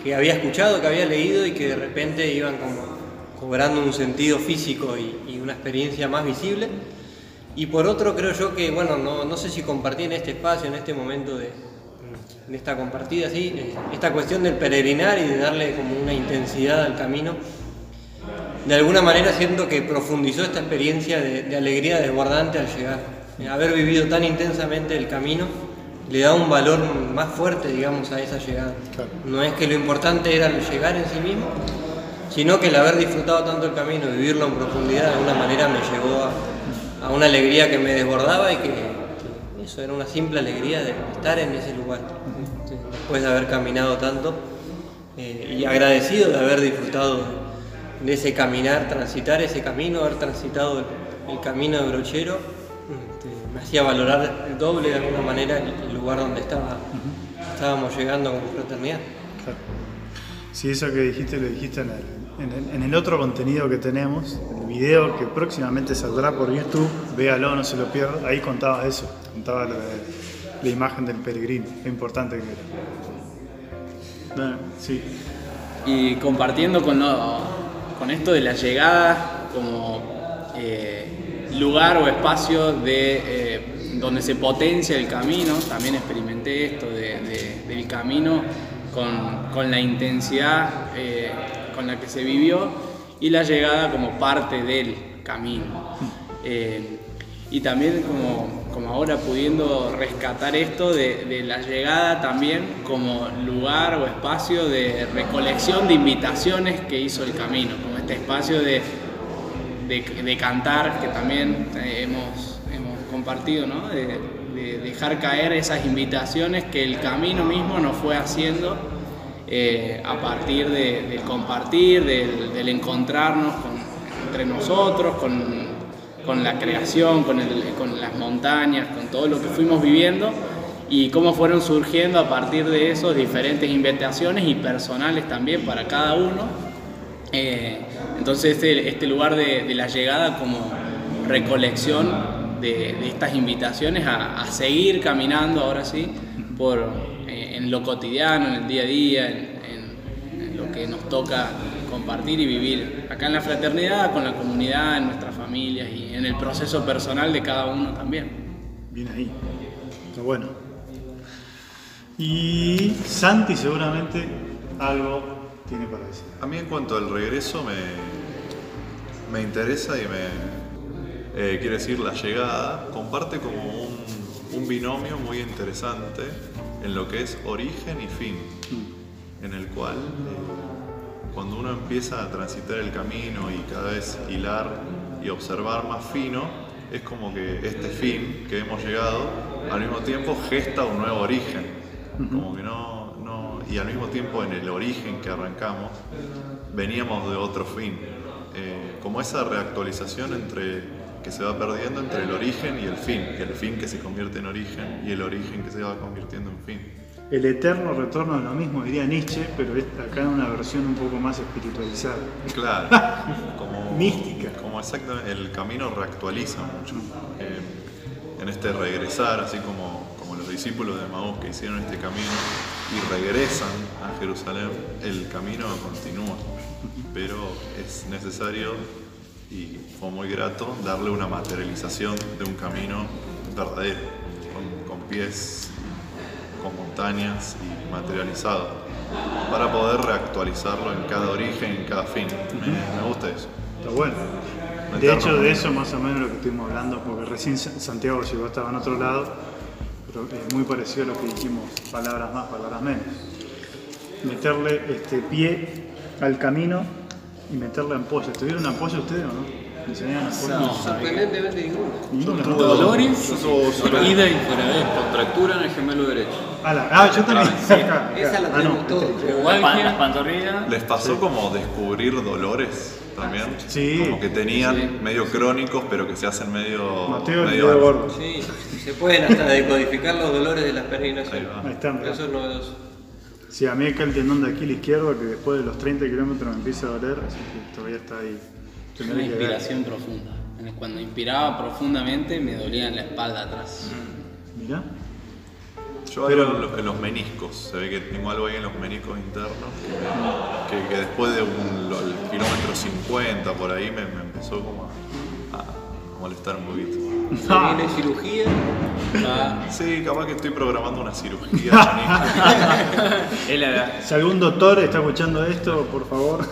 que había escuchado, que había leído y que de repente iban como cobrando un sentido físico y, y una experiencia más visible. Y por otro, creo yo que, bueno, no, no sé si compartí en este espacio, en este momento de, de esta compartida, sí, eh, esta cuestión del peregrinar y de darle como una intensidad al camino de alguna manera siento que profundizó esta experiencia de, de alegría desbordante al llegar. Eh, Haber vivido tan intensamente el camino le da un valor más fuerte, digamos, a esa llegada. Claro. No es que lo importante era el llegar en sí mismo, sino que el haber disfrutado tanto el camino, vivirlo en profundidad, de alguna manera me llevó a, a una alegría que me desbordaba y que eso era una simple alegría de estar en ese lugar, después de haber caminado tanto eh, y agradecido de haber disfrutado de- ese caminar, transitar ese camino, haber transitado el, el camino de Brochero, este, me hacía valorar el doble de alguna manera el, el lugar donde estaba, estábamos llegando como fraternidad. Claro. Sí, eso que dijiste lo dijiste en el, en el- en el otro contenido que tenemos, el video que próximamente saldrá por YouTube, véalo, no se lo pierda, ahí contaba eso, contaba lo de la imagen del peregrino, lo importante que era. Bueno, sí, y compartiendo con, lo- con esto de la llegada como eh, lugar o espacio de, eh, donde se potencia el camino, también experimenté esto de- de- del camino con, con la intensidad eh, con la que se vivió y la llegada como parte del camino. Eh, y también como, como ahora pudiendo rescatar esto de, la llegada también como lugar o espacio de recolección de invitaciones que hizo el camino, como este espacio de, de, cantar que también eh, hemos, hemos compartido, ¿no? de, de dejar caer esas invitaciones que el camino mismo nos fue haciendo eh, a partir de- del compartir, del, encontrarnos con- entre nosotros, con, con la creación, con, el- con las montañas, con todo lo que fuimos viviendo y cómo fueron surgiendo a partir de eso diferentes invitaciones y personales también para cada uno. Eh, entonces este, este lugar de, de la llegada como recolección de, de estas invitaciones a, a seguir caminando ahora sí por, eh, en lo cotidiano, en el día a día, en, en- en lo que nos toca compartir y vivir acá en la fraternidad, con la comunidad, en nuestras familias y en el proceso personal de cada uno también. bien ahí. Pero bueno. Y Santi seguramente algo tiene para decir. A mí en cuanto al regreso me, me interesa y me eh, quiere decir la llegada, comparte como un, un binomio muy interesante en lo que es origen y fin, en el cual eh, cuando uno empieza a transitar el camino y cada vez hilar y observar más fino, es como que este fin que hemos llegado al mismo tiempo gesta un nuevo origen, como que no, no, y al mismo tiempo en el origen que arrancamos veníamos de otro fin, Eh, como esa reactualización entre que se va perdiendo entre el origen y el fin, el fin que se convierte en origen y el origen que se va convirtiendo en fin. El eterno retorno es lo mismo, diría Nietzsche, pero acá en una versión un poco más espiritualizada. Claro, <laughs> como, Mística. Exactamente, el camino reactualiza mucho. Eh, en este regresar, así como, como los discípulos de Maús que hicieron este camino y regresan a Jerusalén, el camino continúa. Pero es necesario y fue muy grato darle una materialización de un camino verdadero, con, con pies, con montañas y materializado. para poder reactualizarlo en cada origen, en cada fin. Me, me gusta eso. Está bueno. De hecho, de eso más o menos lo que estuvimos hablando, porque recién Sa- Santiago llegó, estaba en otro lado, pero es muy parecido a lo que dijimos, palabras más, palabras menos. Meterle este pie al camino y meterle ampollas. ¿Tuvieron ampollas ustedes o no? ¿Me enseñaron ampollas? Sorprendentemente ninguno. Ninguno. Dolores, ida y fuera de Contractura en el gemelo derecho. Ah, la- ah, yo también. Acá, acá. Esa la Ah, no, tenemos todos. este. Pan- las pantorrillas. ¿Les pasó como descubrir dolores también? Sí. Como que tenían Sí. medio crónicos, pero que se hacen medio. Mateo el medio dedo gordo. Sí, se pueden hasta decodificar los dolores de las Ahí peregrinaciones. va. Ahí está, mirá. Eso es novedoso. Sí, a mí acá el tendón de Aquiles izquierdo que después de los 30 kilómetros me empieza a doler, así que todavía está ahí. Una que ver. inspiración profunda. Cuando inspiraba profundamente me dolía en la espalda atrás. Mirá. Yo Pero- algo en los, en los meniscos, se ve que tengo algo ahí en los meniscos internos que, me- que- que después de un kilómetro 50 por ahí me, me empezó como a, a molestar un poquito. <laughs> Se viene cirugía. Ah, <laughs> Sí, capaz que estoy programando una cirugía <laughs> Si algún doctor está escuchando esto, por favor.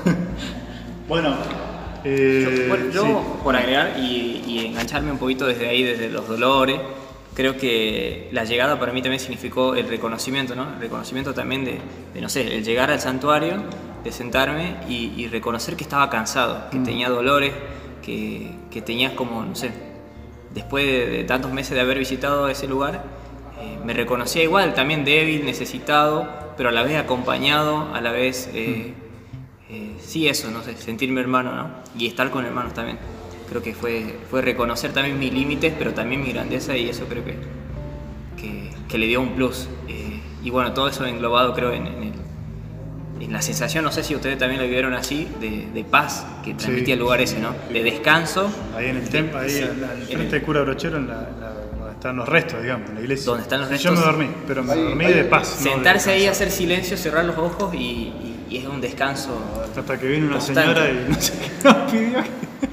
bueno, eh, Bueno, yo, sí. por agregar y, y engancharme un poquito desde ahí, desde los dolores, creo que la llegada para mí también significó el reconocimiento, ¿no? El reconocimiento también de, de, no sé, el llegar al santuario, de sentarme y, y reconocer que estaba cansado, que tenía dolores, que, que tenías como, no sé, después de, de tantos meses de haber visitado ese lugar, eh, me reconocía igual, también débil, necesitado, pero a la vez acompañado, a la vez, eh, eh, sí, eso, no sé, sentirme hermano, ¿no? Y estar con hermanos también. Creo que fue, fue reconocer también mis límites, pero también mi grandeza y eso creo que, que, que le dio un plus. Eh, y bueno, todo eso englobado creo en, en, el- en la sensación, no sé si ustedes también lo vivieron así, de, de paz que transmitía el lugar ese, ¿no? De descanso, ahí en el templo, ahí Sí, al, al en frente el- del cura brochero, en la, en la- donde están los restos, digamos, en la iglesia. Donde están los Yo restos. me dormí, pero me Ahí- dormí ahí- de paz. no de sentarse ahí, hacer silencio, cerrar los ojos y, y- y es un descanso. Hasta que vino una constante. señora y no sé qué <laughs> nos pidió.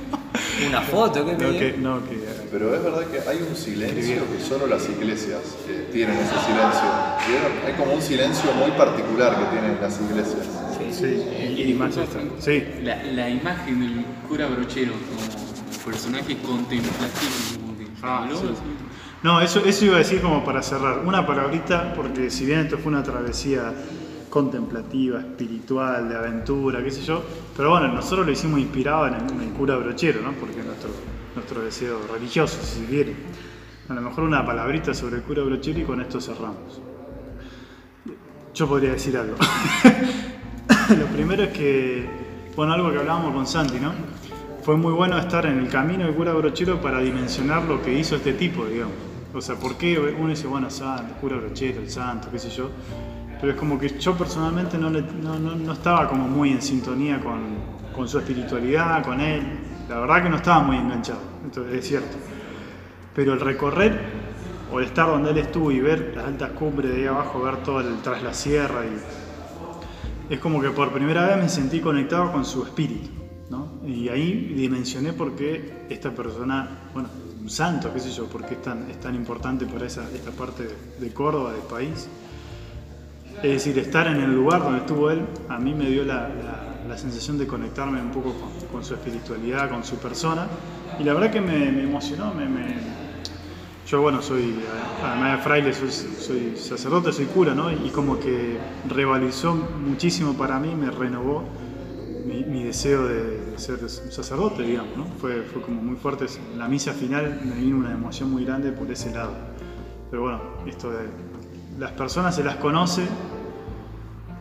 Una foto, ¿qué No, que, no, que Pero es verdad que hay un silencio que solo las iglesias eh, tienen ese silencio. ¿Vieron? Hay como un silencio muy particular que tienen las iglesias. sí, y, y más esta. Sí, La, la imagen del cura brochero como personaje contemplativo, como que Ah, habló sí. No, eso, eso iba a decir como para cerrar. Una palabrita, porque si bien esto fue una travesía contemplativa, espiritual, de aventura, qué sé yo, pero bueno, nosotros lo hicimos inspirado en el, cura brochero, ¿no? Porque es nuestro, nuestro deseo religioso, si se quiere. A lo mejor una palabrita sobre el cura brochero y con esto cerramos. Yo podría decir algo. <laughs> lo primero es que, bueno, algo que hablábamos con Santi, ¿no? Fue muy bueno estar en el camino del cura brochero para dimensionar lo que hizo este tipo, digamos. O sea, ¿por qué uno dice, bueno, santo, cura brochero, el santo, qué sé yo? Pero es como que yo personalmente no, le- no, no- no estaba como muy en sintonía con, con su espiritualidad, con él. La verdad que no estaba muy enganchado, esto es cierto. Pero el recorrer o el estar donde él estuvo y ver las altas cumbres de ahí abajo, ver todo el, tras la sierra y es como que por primera vez me sentí conectado con su espíritu. Y ahí dimensioné por qué esta persona, bueno, un santo, qué sé yo, por qué es tan, es tan importante para esa, esta parte de, de Córdoba, del país. Es decir, estar en el lugar donde estuvo él, a mí me dio la, la- la sensación de conectarme un poco con, con su espiritualidad, con su persona. Y la verdad que me, me emocionó, me, me- yo, bueno, soy, además de fraile, soy, soy sacerdote, soy cura, ¿no? Y como que revalorizó muchísimo para mí, me renovó mi, mi deseo de, ser sacerdote, digamos, ¿no? Fue, fue como muy fuerte. La misa final me vino una emoción muy grande por ese lado. Pero bueno, esto de las personas se las conoce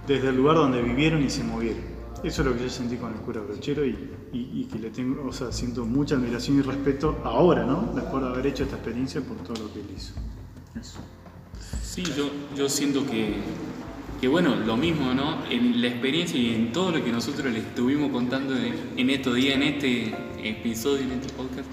desde el lugar donde vivieron y se movieron. Eso es lo que yo sentí con el cura brochero y, y- que le tengo, o sea, siento mucha admiración y respeto ahora, ¿no? Después de haber hecho esta experiencia por todo lo que él hizo. Sí, yo, yo siento que, que, bueno, lo mismo, ¿no? En la experiencia y en todo lo que nosotros le estuvimos contando en, en estos días, en este episodio, en este podcast,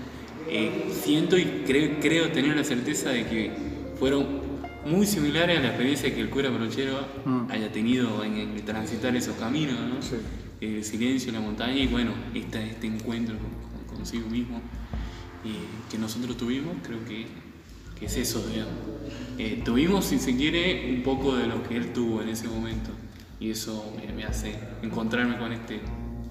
eh, siento y creo, creo tener la certeza de que fueron muy similares a la experiencia que el cura Brochero Mm. haya tenido en, el transitar esos caminos, ¿no? Sí. El silencio en la montaña y, bueno, esta, este encuentro con- con- consigo mismo y que nosotros tuvimos, creo que, que es eso, digamos. Eh, tuvimos, si se quiere, un poco de lo que él tuvo en ese momento. y eso me, me hace encontrarme con este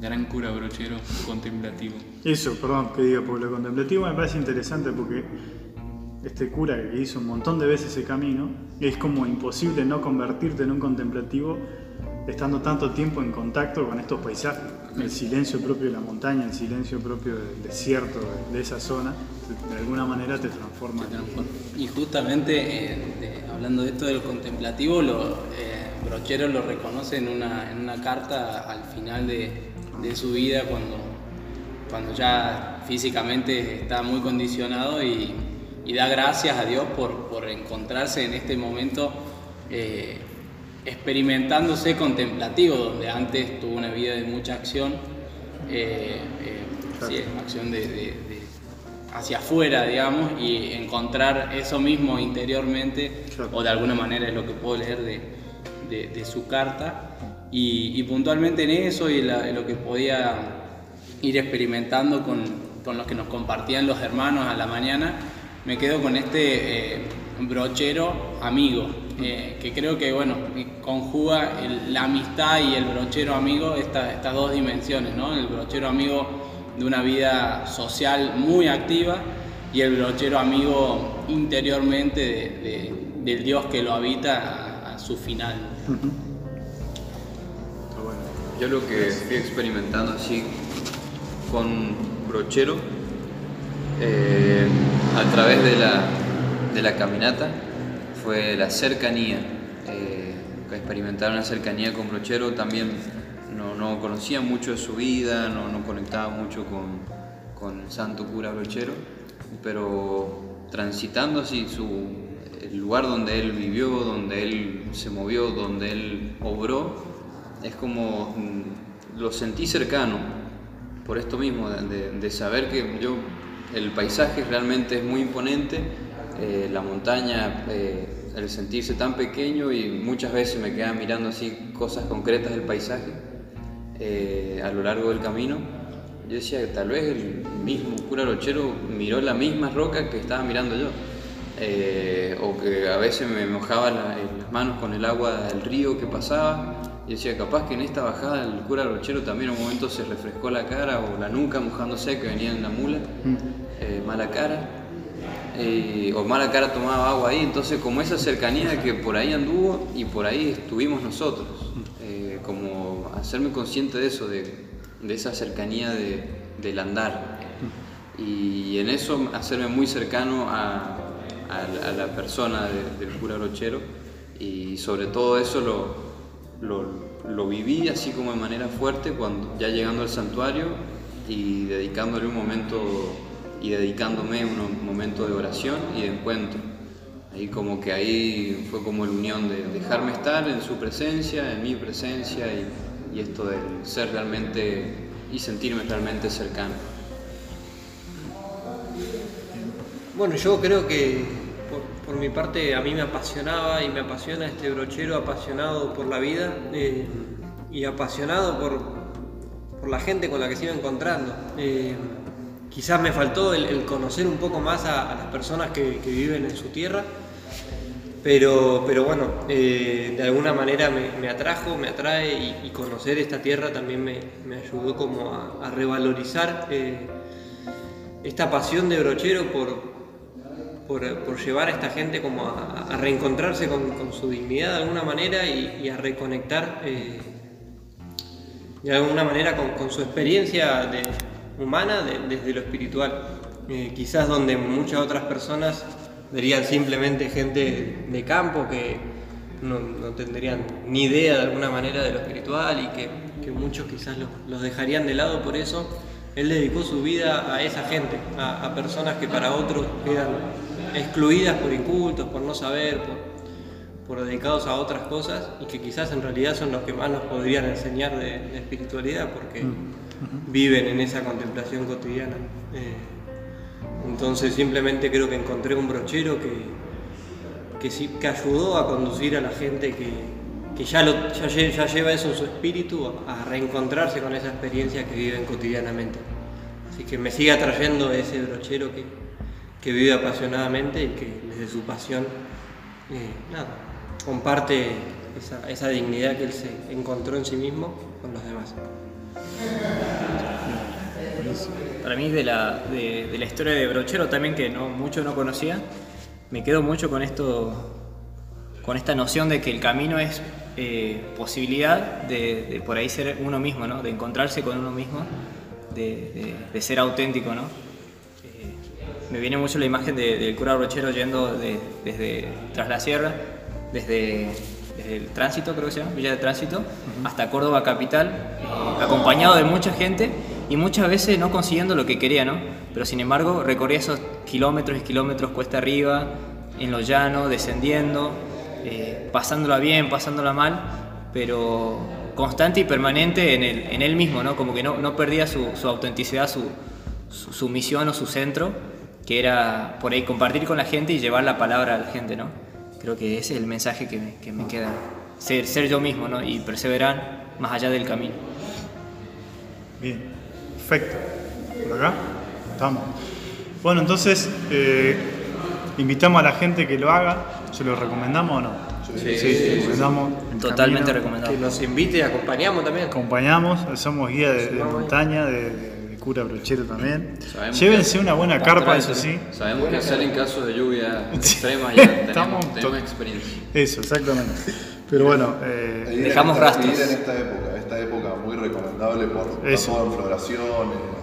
gran cura brochero contemplativo. Eso, perdón que diga, porque lo contemplativo me parece interesante porque este cura que hizo un montón de veces ese camino, es como imposible no convertirte en un contemplativo estando tanto tiempo en contacto con estos paisajes. El silencio propio de la montaña, el silencio propio del desierto, de, esa zona, de alguna manera te transforma. Y justamente, eh, hablando de esto del contemplativo, lo, eh, Brochero lo reconoce en una, en una carta al final de, de su vida, cuando, cuando ya físicamente está muy condicionado y, y da gracias a Dios por, por encontrarse en este momento eh, experimentándose contemplativo, donde antes tuvo una vida de mucha acción, eh, eh, sí, acción de- de- de, hacia afuera, digamos, y encontrar eso mismo interiormente, o de alguna manera es lo que puedo leer de, de- su carta, y, y puntualmente en eso y la- en lo que podía ir experimentando con, con lo que nos compartían los hermanos a la mañana, me quedo con este eh, brochero amigo, eh, que creo que bueno, conjuga el- la amistad y el brochero amigo, esta- estas dos dimensiones, ¿no? El brochero amigo de una vida social muy activa y el brochero amigo interiormente de- de- del Dios que lo habita a, a su final. Bueno. Yo lo que fui experimentando así con brochero eh, a través de la, de la caminata fue la cercanía. eh, experimentar una cercanía con brochero también no, no conocía mucho de su vida, no, no conectaba mucho con, con el santo cura brochero, pero transitando así su, el lugar donde él vivió, donde él se movió, donde él obró, es como mm, lo sentí cercano, por esto mismo, de, de- de saber que yo, el paisaje realmente es muy imponente, eh, la montaña, eh, el sentirse tan pequeño y muchas veces me quedaba mirando así cosas concretas del paisaje eh, a lo largo del camino. Yo decía que tal vez el mismo cura rochero miró la misma roca que estaba mirando yo. Eh, o que a veces me mojaba las manos con el agua del río que pasaba. Y decía, capaz que en esta bajada el cura rochero también en un momento se refrescó la cara o la nuca mojándose que venía en la mula, eh, mala cara. Eh, o mala cara tomaba agua ahí, entonces como esa cercanía que por ahí anduvo y por ahí estuvimos nosotros, Eh, como hacerme consciente de eso, de, esa cercanía de- del andar y en eso hacerme muy cercano a, la- persona de- del cura brochero y sobre todo eso lo, lo, lo viví así como de manera fuerte cuando ya llegando al santuario y dedicándole un momento y dedicándome un, un momento de oración y de encuentro. Ahí como que ahí fue como la unión de dejarme estar en su presencia, en mi presencia y, y esto de ser realmente y sentirme realmente cercano. Bueno, yo creo que por, por mi parte a mí me apasionaba y me apasiona este brochero apasionado por la vida eh, y apasionado por, por la gente con la que se iba encontrando. Eh, quizás me faltó el, conocer un poco más a, las personas que, viven en su tierra, pero, pero bueno, eh, de alguna manera me, atrajo, me atrae y, conocer esta tierra también me, ayudó como a, revalorizar eh, esta pasión de brochero por, por, llevar a esta gente como a, reencontrarse con, su dignidad de alguna manera y, y a reconectar eh, de alguna manera con, con su experiencia de- humana de- desde lo espiritual. Eh, quizás donde muchas otras personas verían simplemente gente de campo que no, tendrían ni idea de alguna manera de lo espiritual y que, muchos quizás los, dejarían de lado por eso. Él dedicó su vida a esa gente, a, personas que para otros quedan excluidas por incultos, por no saber, por, dedicados a otras cosas y que quizás en realidad son los que más nos podrían enseñar de, de espiritualidad porque viven en esa contemplación cotidiana. Eh, entonces simplemente creo que encontré un brochero que, que, que ayudó a conducir a la gente que, que ya, lo, ya, lle- ya lleva eso en su espíritu a, reencontrarse con esa experiencia que viven cotidianamente. Así que me sigue atrayendo ese brochero que, que vive apasionadamente y que desde su pasión eh, comparte esa, esa dignidad que él se encontró en sí mismo con los demás. Para mí de la, de, de la historia de Brochero también que no, mucho no conocía, me quedo mucho con esto, con esta noción de que el camino es eh, posibilidad de, de por ahí ser uno mismo, ¿no? de encontrarse con uno mismo, de, de- ser auténtico. ¿no? Eh, me viene mucho la imagen de- del cura Brochero yendo de- desde tras la sierra, desde, desde el tránsito, creo que se llama, Villa de Tránsito, hasta Córdoba capital, eh, acompañado de mucha gente y muchas veces no consiguiendo lo que quería, ¿no? Pero sin embargo recorría esos kilómetros y kilómetros cuesta arriba, en lo llano, descendiendo, eh, pasándola bien, pasándola mal, pero constante y permanente en, el, en él mismo, ¿no? Como que no, no perdía su, su autenticidad, su, su, su misión o su centro, que era por ahí compartir con la gente y llevar la palabra a la gente, ¿no? Creo que ese es el mensaje que me, que me queda. Ser, ser yo mismo, ¿no? Y perseverar más allá del camino. Bien, perfecto. ¿Por acá? Estamos. Bueno, entonces eh, invitamos a la gente que lo haga. ¿Se lo recomendamos o no? Sí, recomendamos. el Totalmente camino. recomendado. Que nos invite y acompañamos también. Acompañamos, somos guía de, de montaña, de, de cura brochero también. Sabemos Llévense una buena carpa, eso sí. Sabemos que hacer en caso de lluvia <laughs> extrema ya tenemos, Estamos tenemos experiencia. Eso, exactamente. Pero bueno, eh, Dejamos esta- rastros. ir en esta época, esta época muy recomendable por Eso. todo en floración,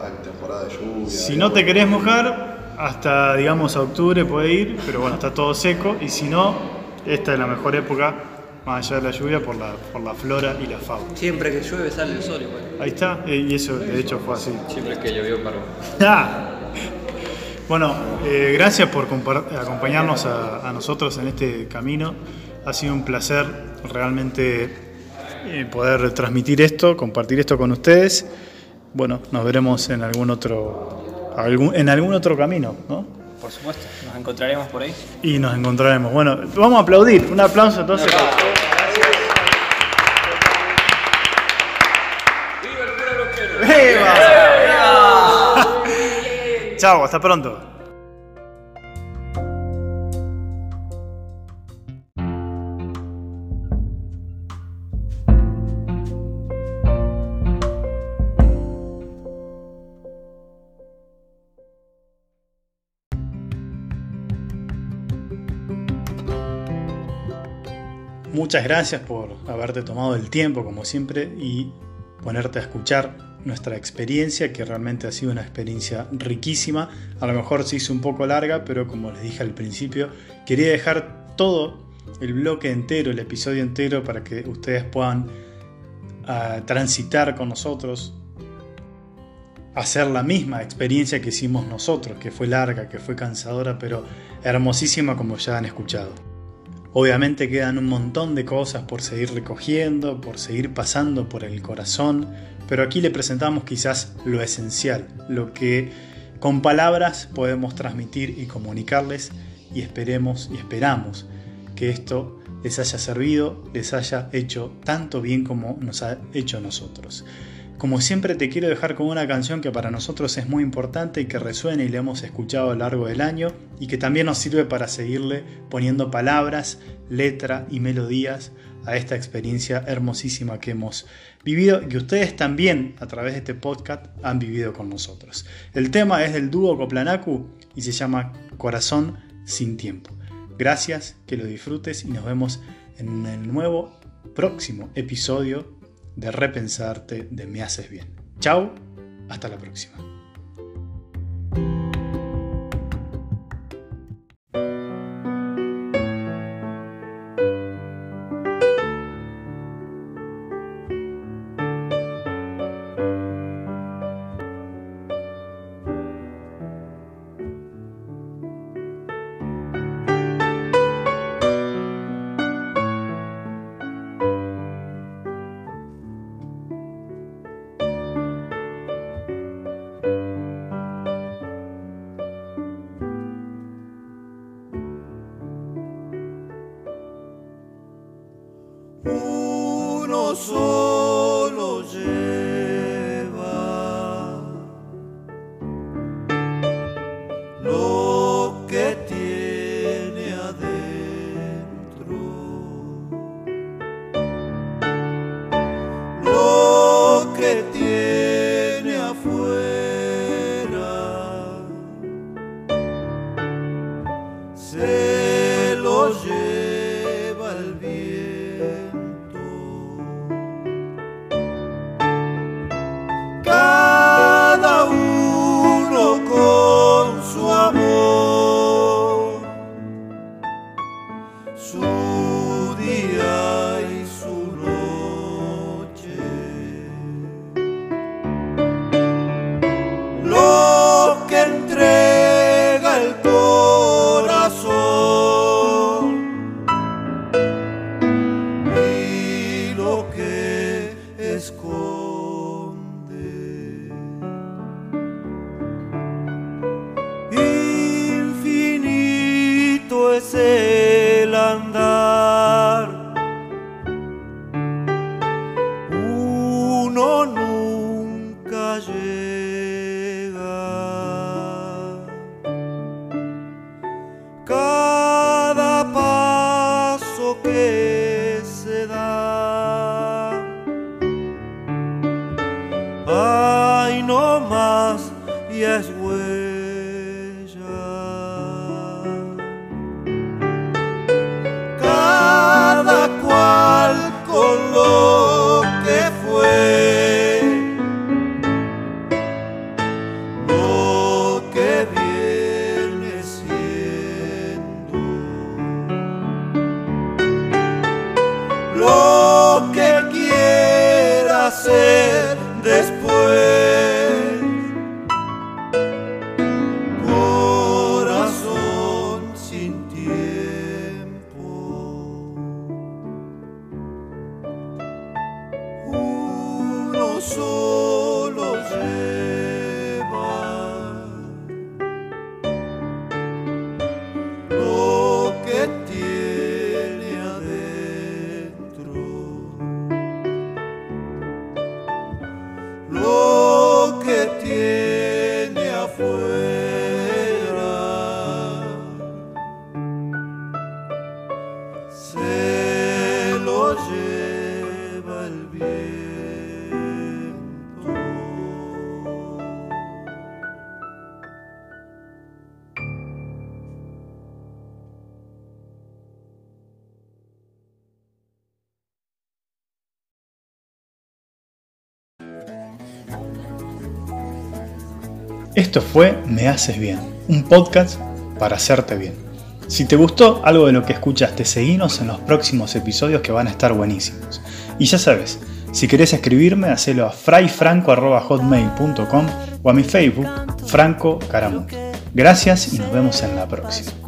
hay temporada de lluvia. si no te querés mojar, hasta digamos a octubre puede ir, pero bueno, está todo seco. Y si no, esta es la mejor época, más allá de la lluvia, por la, por la flora y la fauna. Siempre que llueve sale el sol igual. Ahí está, eh, y eso de hecho fue así. Siempre que llovió paró. Ah. Bueno, eh, gracias por acompañarnos a, a nosotros en este camino. Ha sido un placer realmente eh, poder transmitir esto, compartir esto con ustedes. Bueno, nos veremos en algún otro, algún- en algún otro camino, ¿no? Por supuesto, nos encontraremos por ahí. Y nos encontraremos. Bueno, vamos a aplaudir. Un aplauso entonces. ¡Viva! Chao, hasta pronto. Muchas gracias por haberte tomado el tiempo, como siempre, y ponerte a escuchar nuestra experiencia, que realmente ha sido una experiencia riquísima. A lo mejor se hizo un poco larga, pero como les dije al principio, quería dejar todo el bloque entero, el episodio entero, para que ustedes puedan ah, transitar con nosotros, hacer la misma experiencia que hicimos nosotros, que fue larga, que fue cansadora, pero hermosísima como ya han escuchado. Obviamente quedan un montón de cosas por seguir recogiendo, por seguir pasando por el corazón, pero aquí le presentamos quizás lo esencial, lo que con palabras podemos transmitir y comunicarles y esperemos y esperamos que esto les haya servido, les haya hecho tanto bien como nos ha hecho nosotros. Como siempre te quiero dejar con una canción que para nosotros es muy importante y que resuena y le hemos escuchado a lo largo del año y que también nos sirve para seguirle poniendo palabras, letra y melodías a esta experiencia hermosísima que hemos vivido y que ustedes también a través de este podcast han vivido con nosotros. El tema es del dúo Coplanacu y se llama Corazón sin tiempo. Gracias, que lo disfrutes y nos vemos en el nuevo próximo episodio de repensarte de Me Haces Bien. Chao, hasta la próxima. Ay, no más, y es huella. Esto fue Me Haces Bien, un podcast para hacerte bien. Si te gustó algo de lo que escuchaste, seguinos en los próximos episodios que van a estar buenísimos. Y ya sabes, si querés escribirme, hacelo a frayfranco.hotmail.com o a mi Facebook, Franco Caramuti. Gracias y nos vemos en la próxima.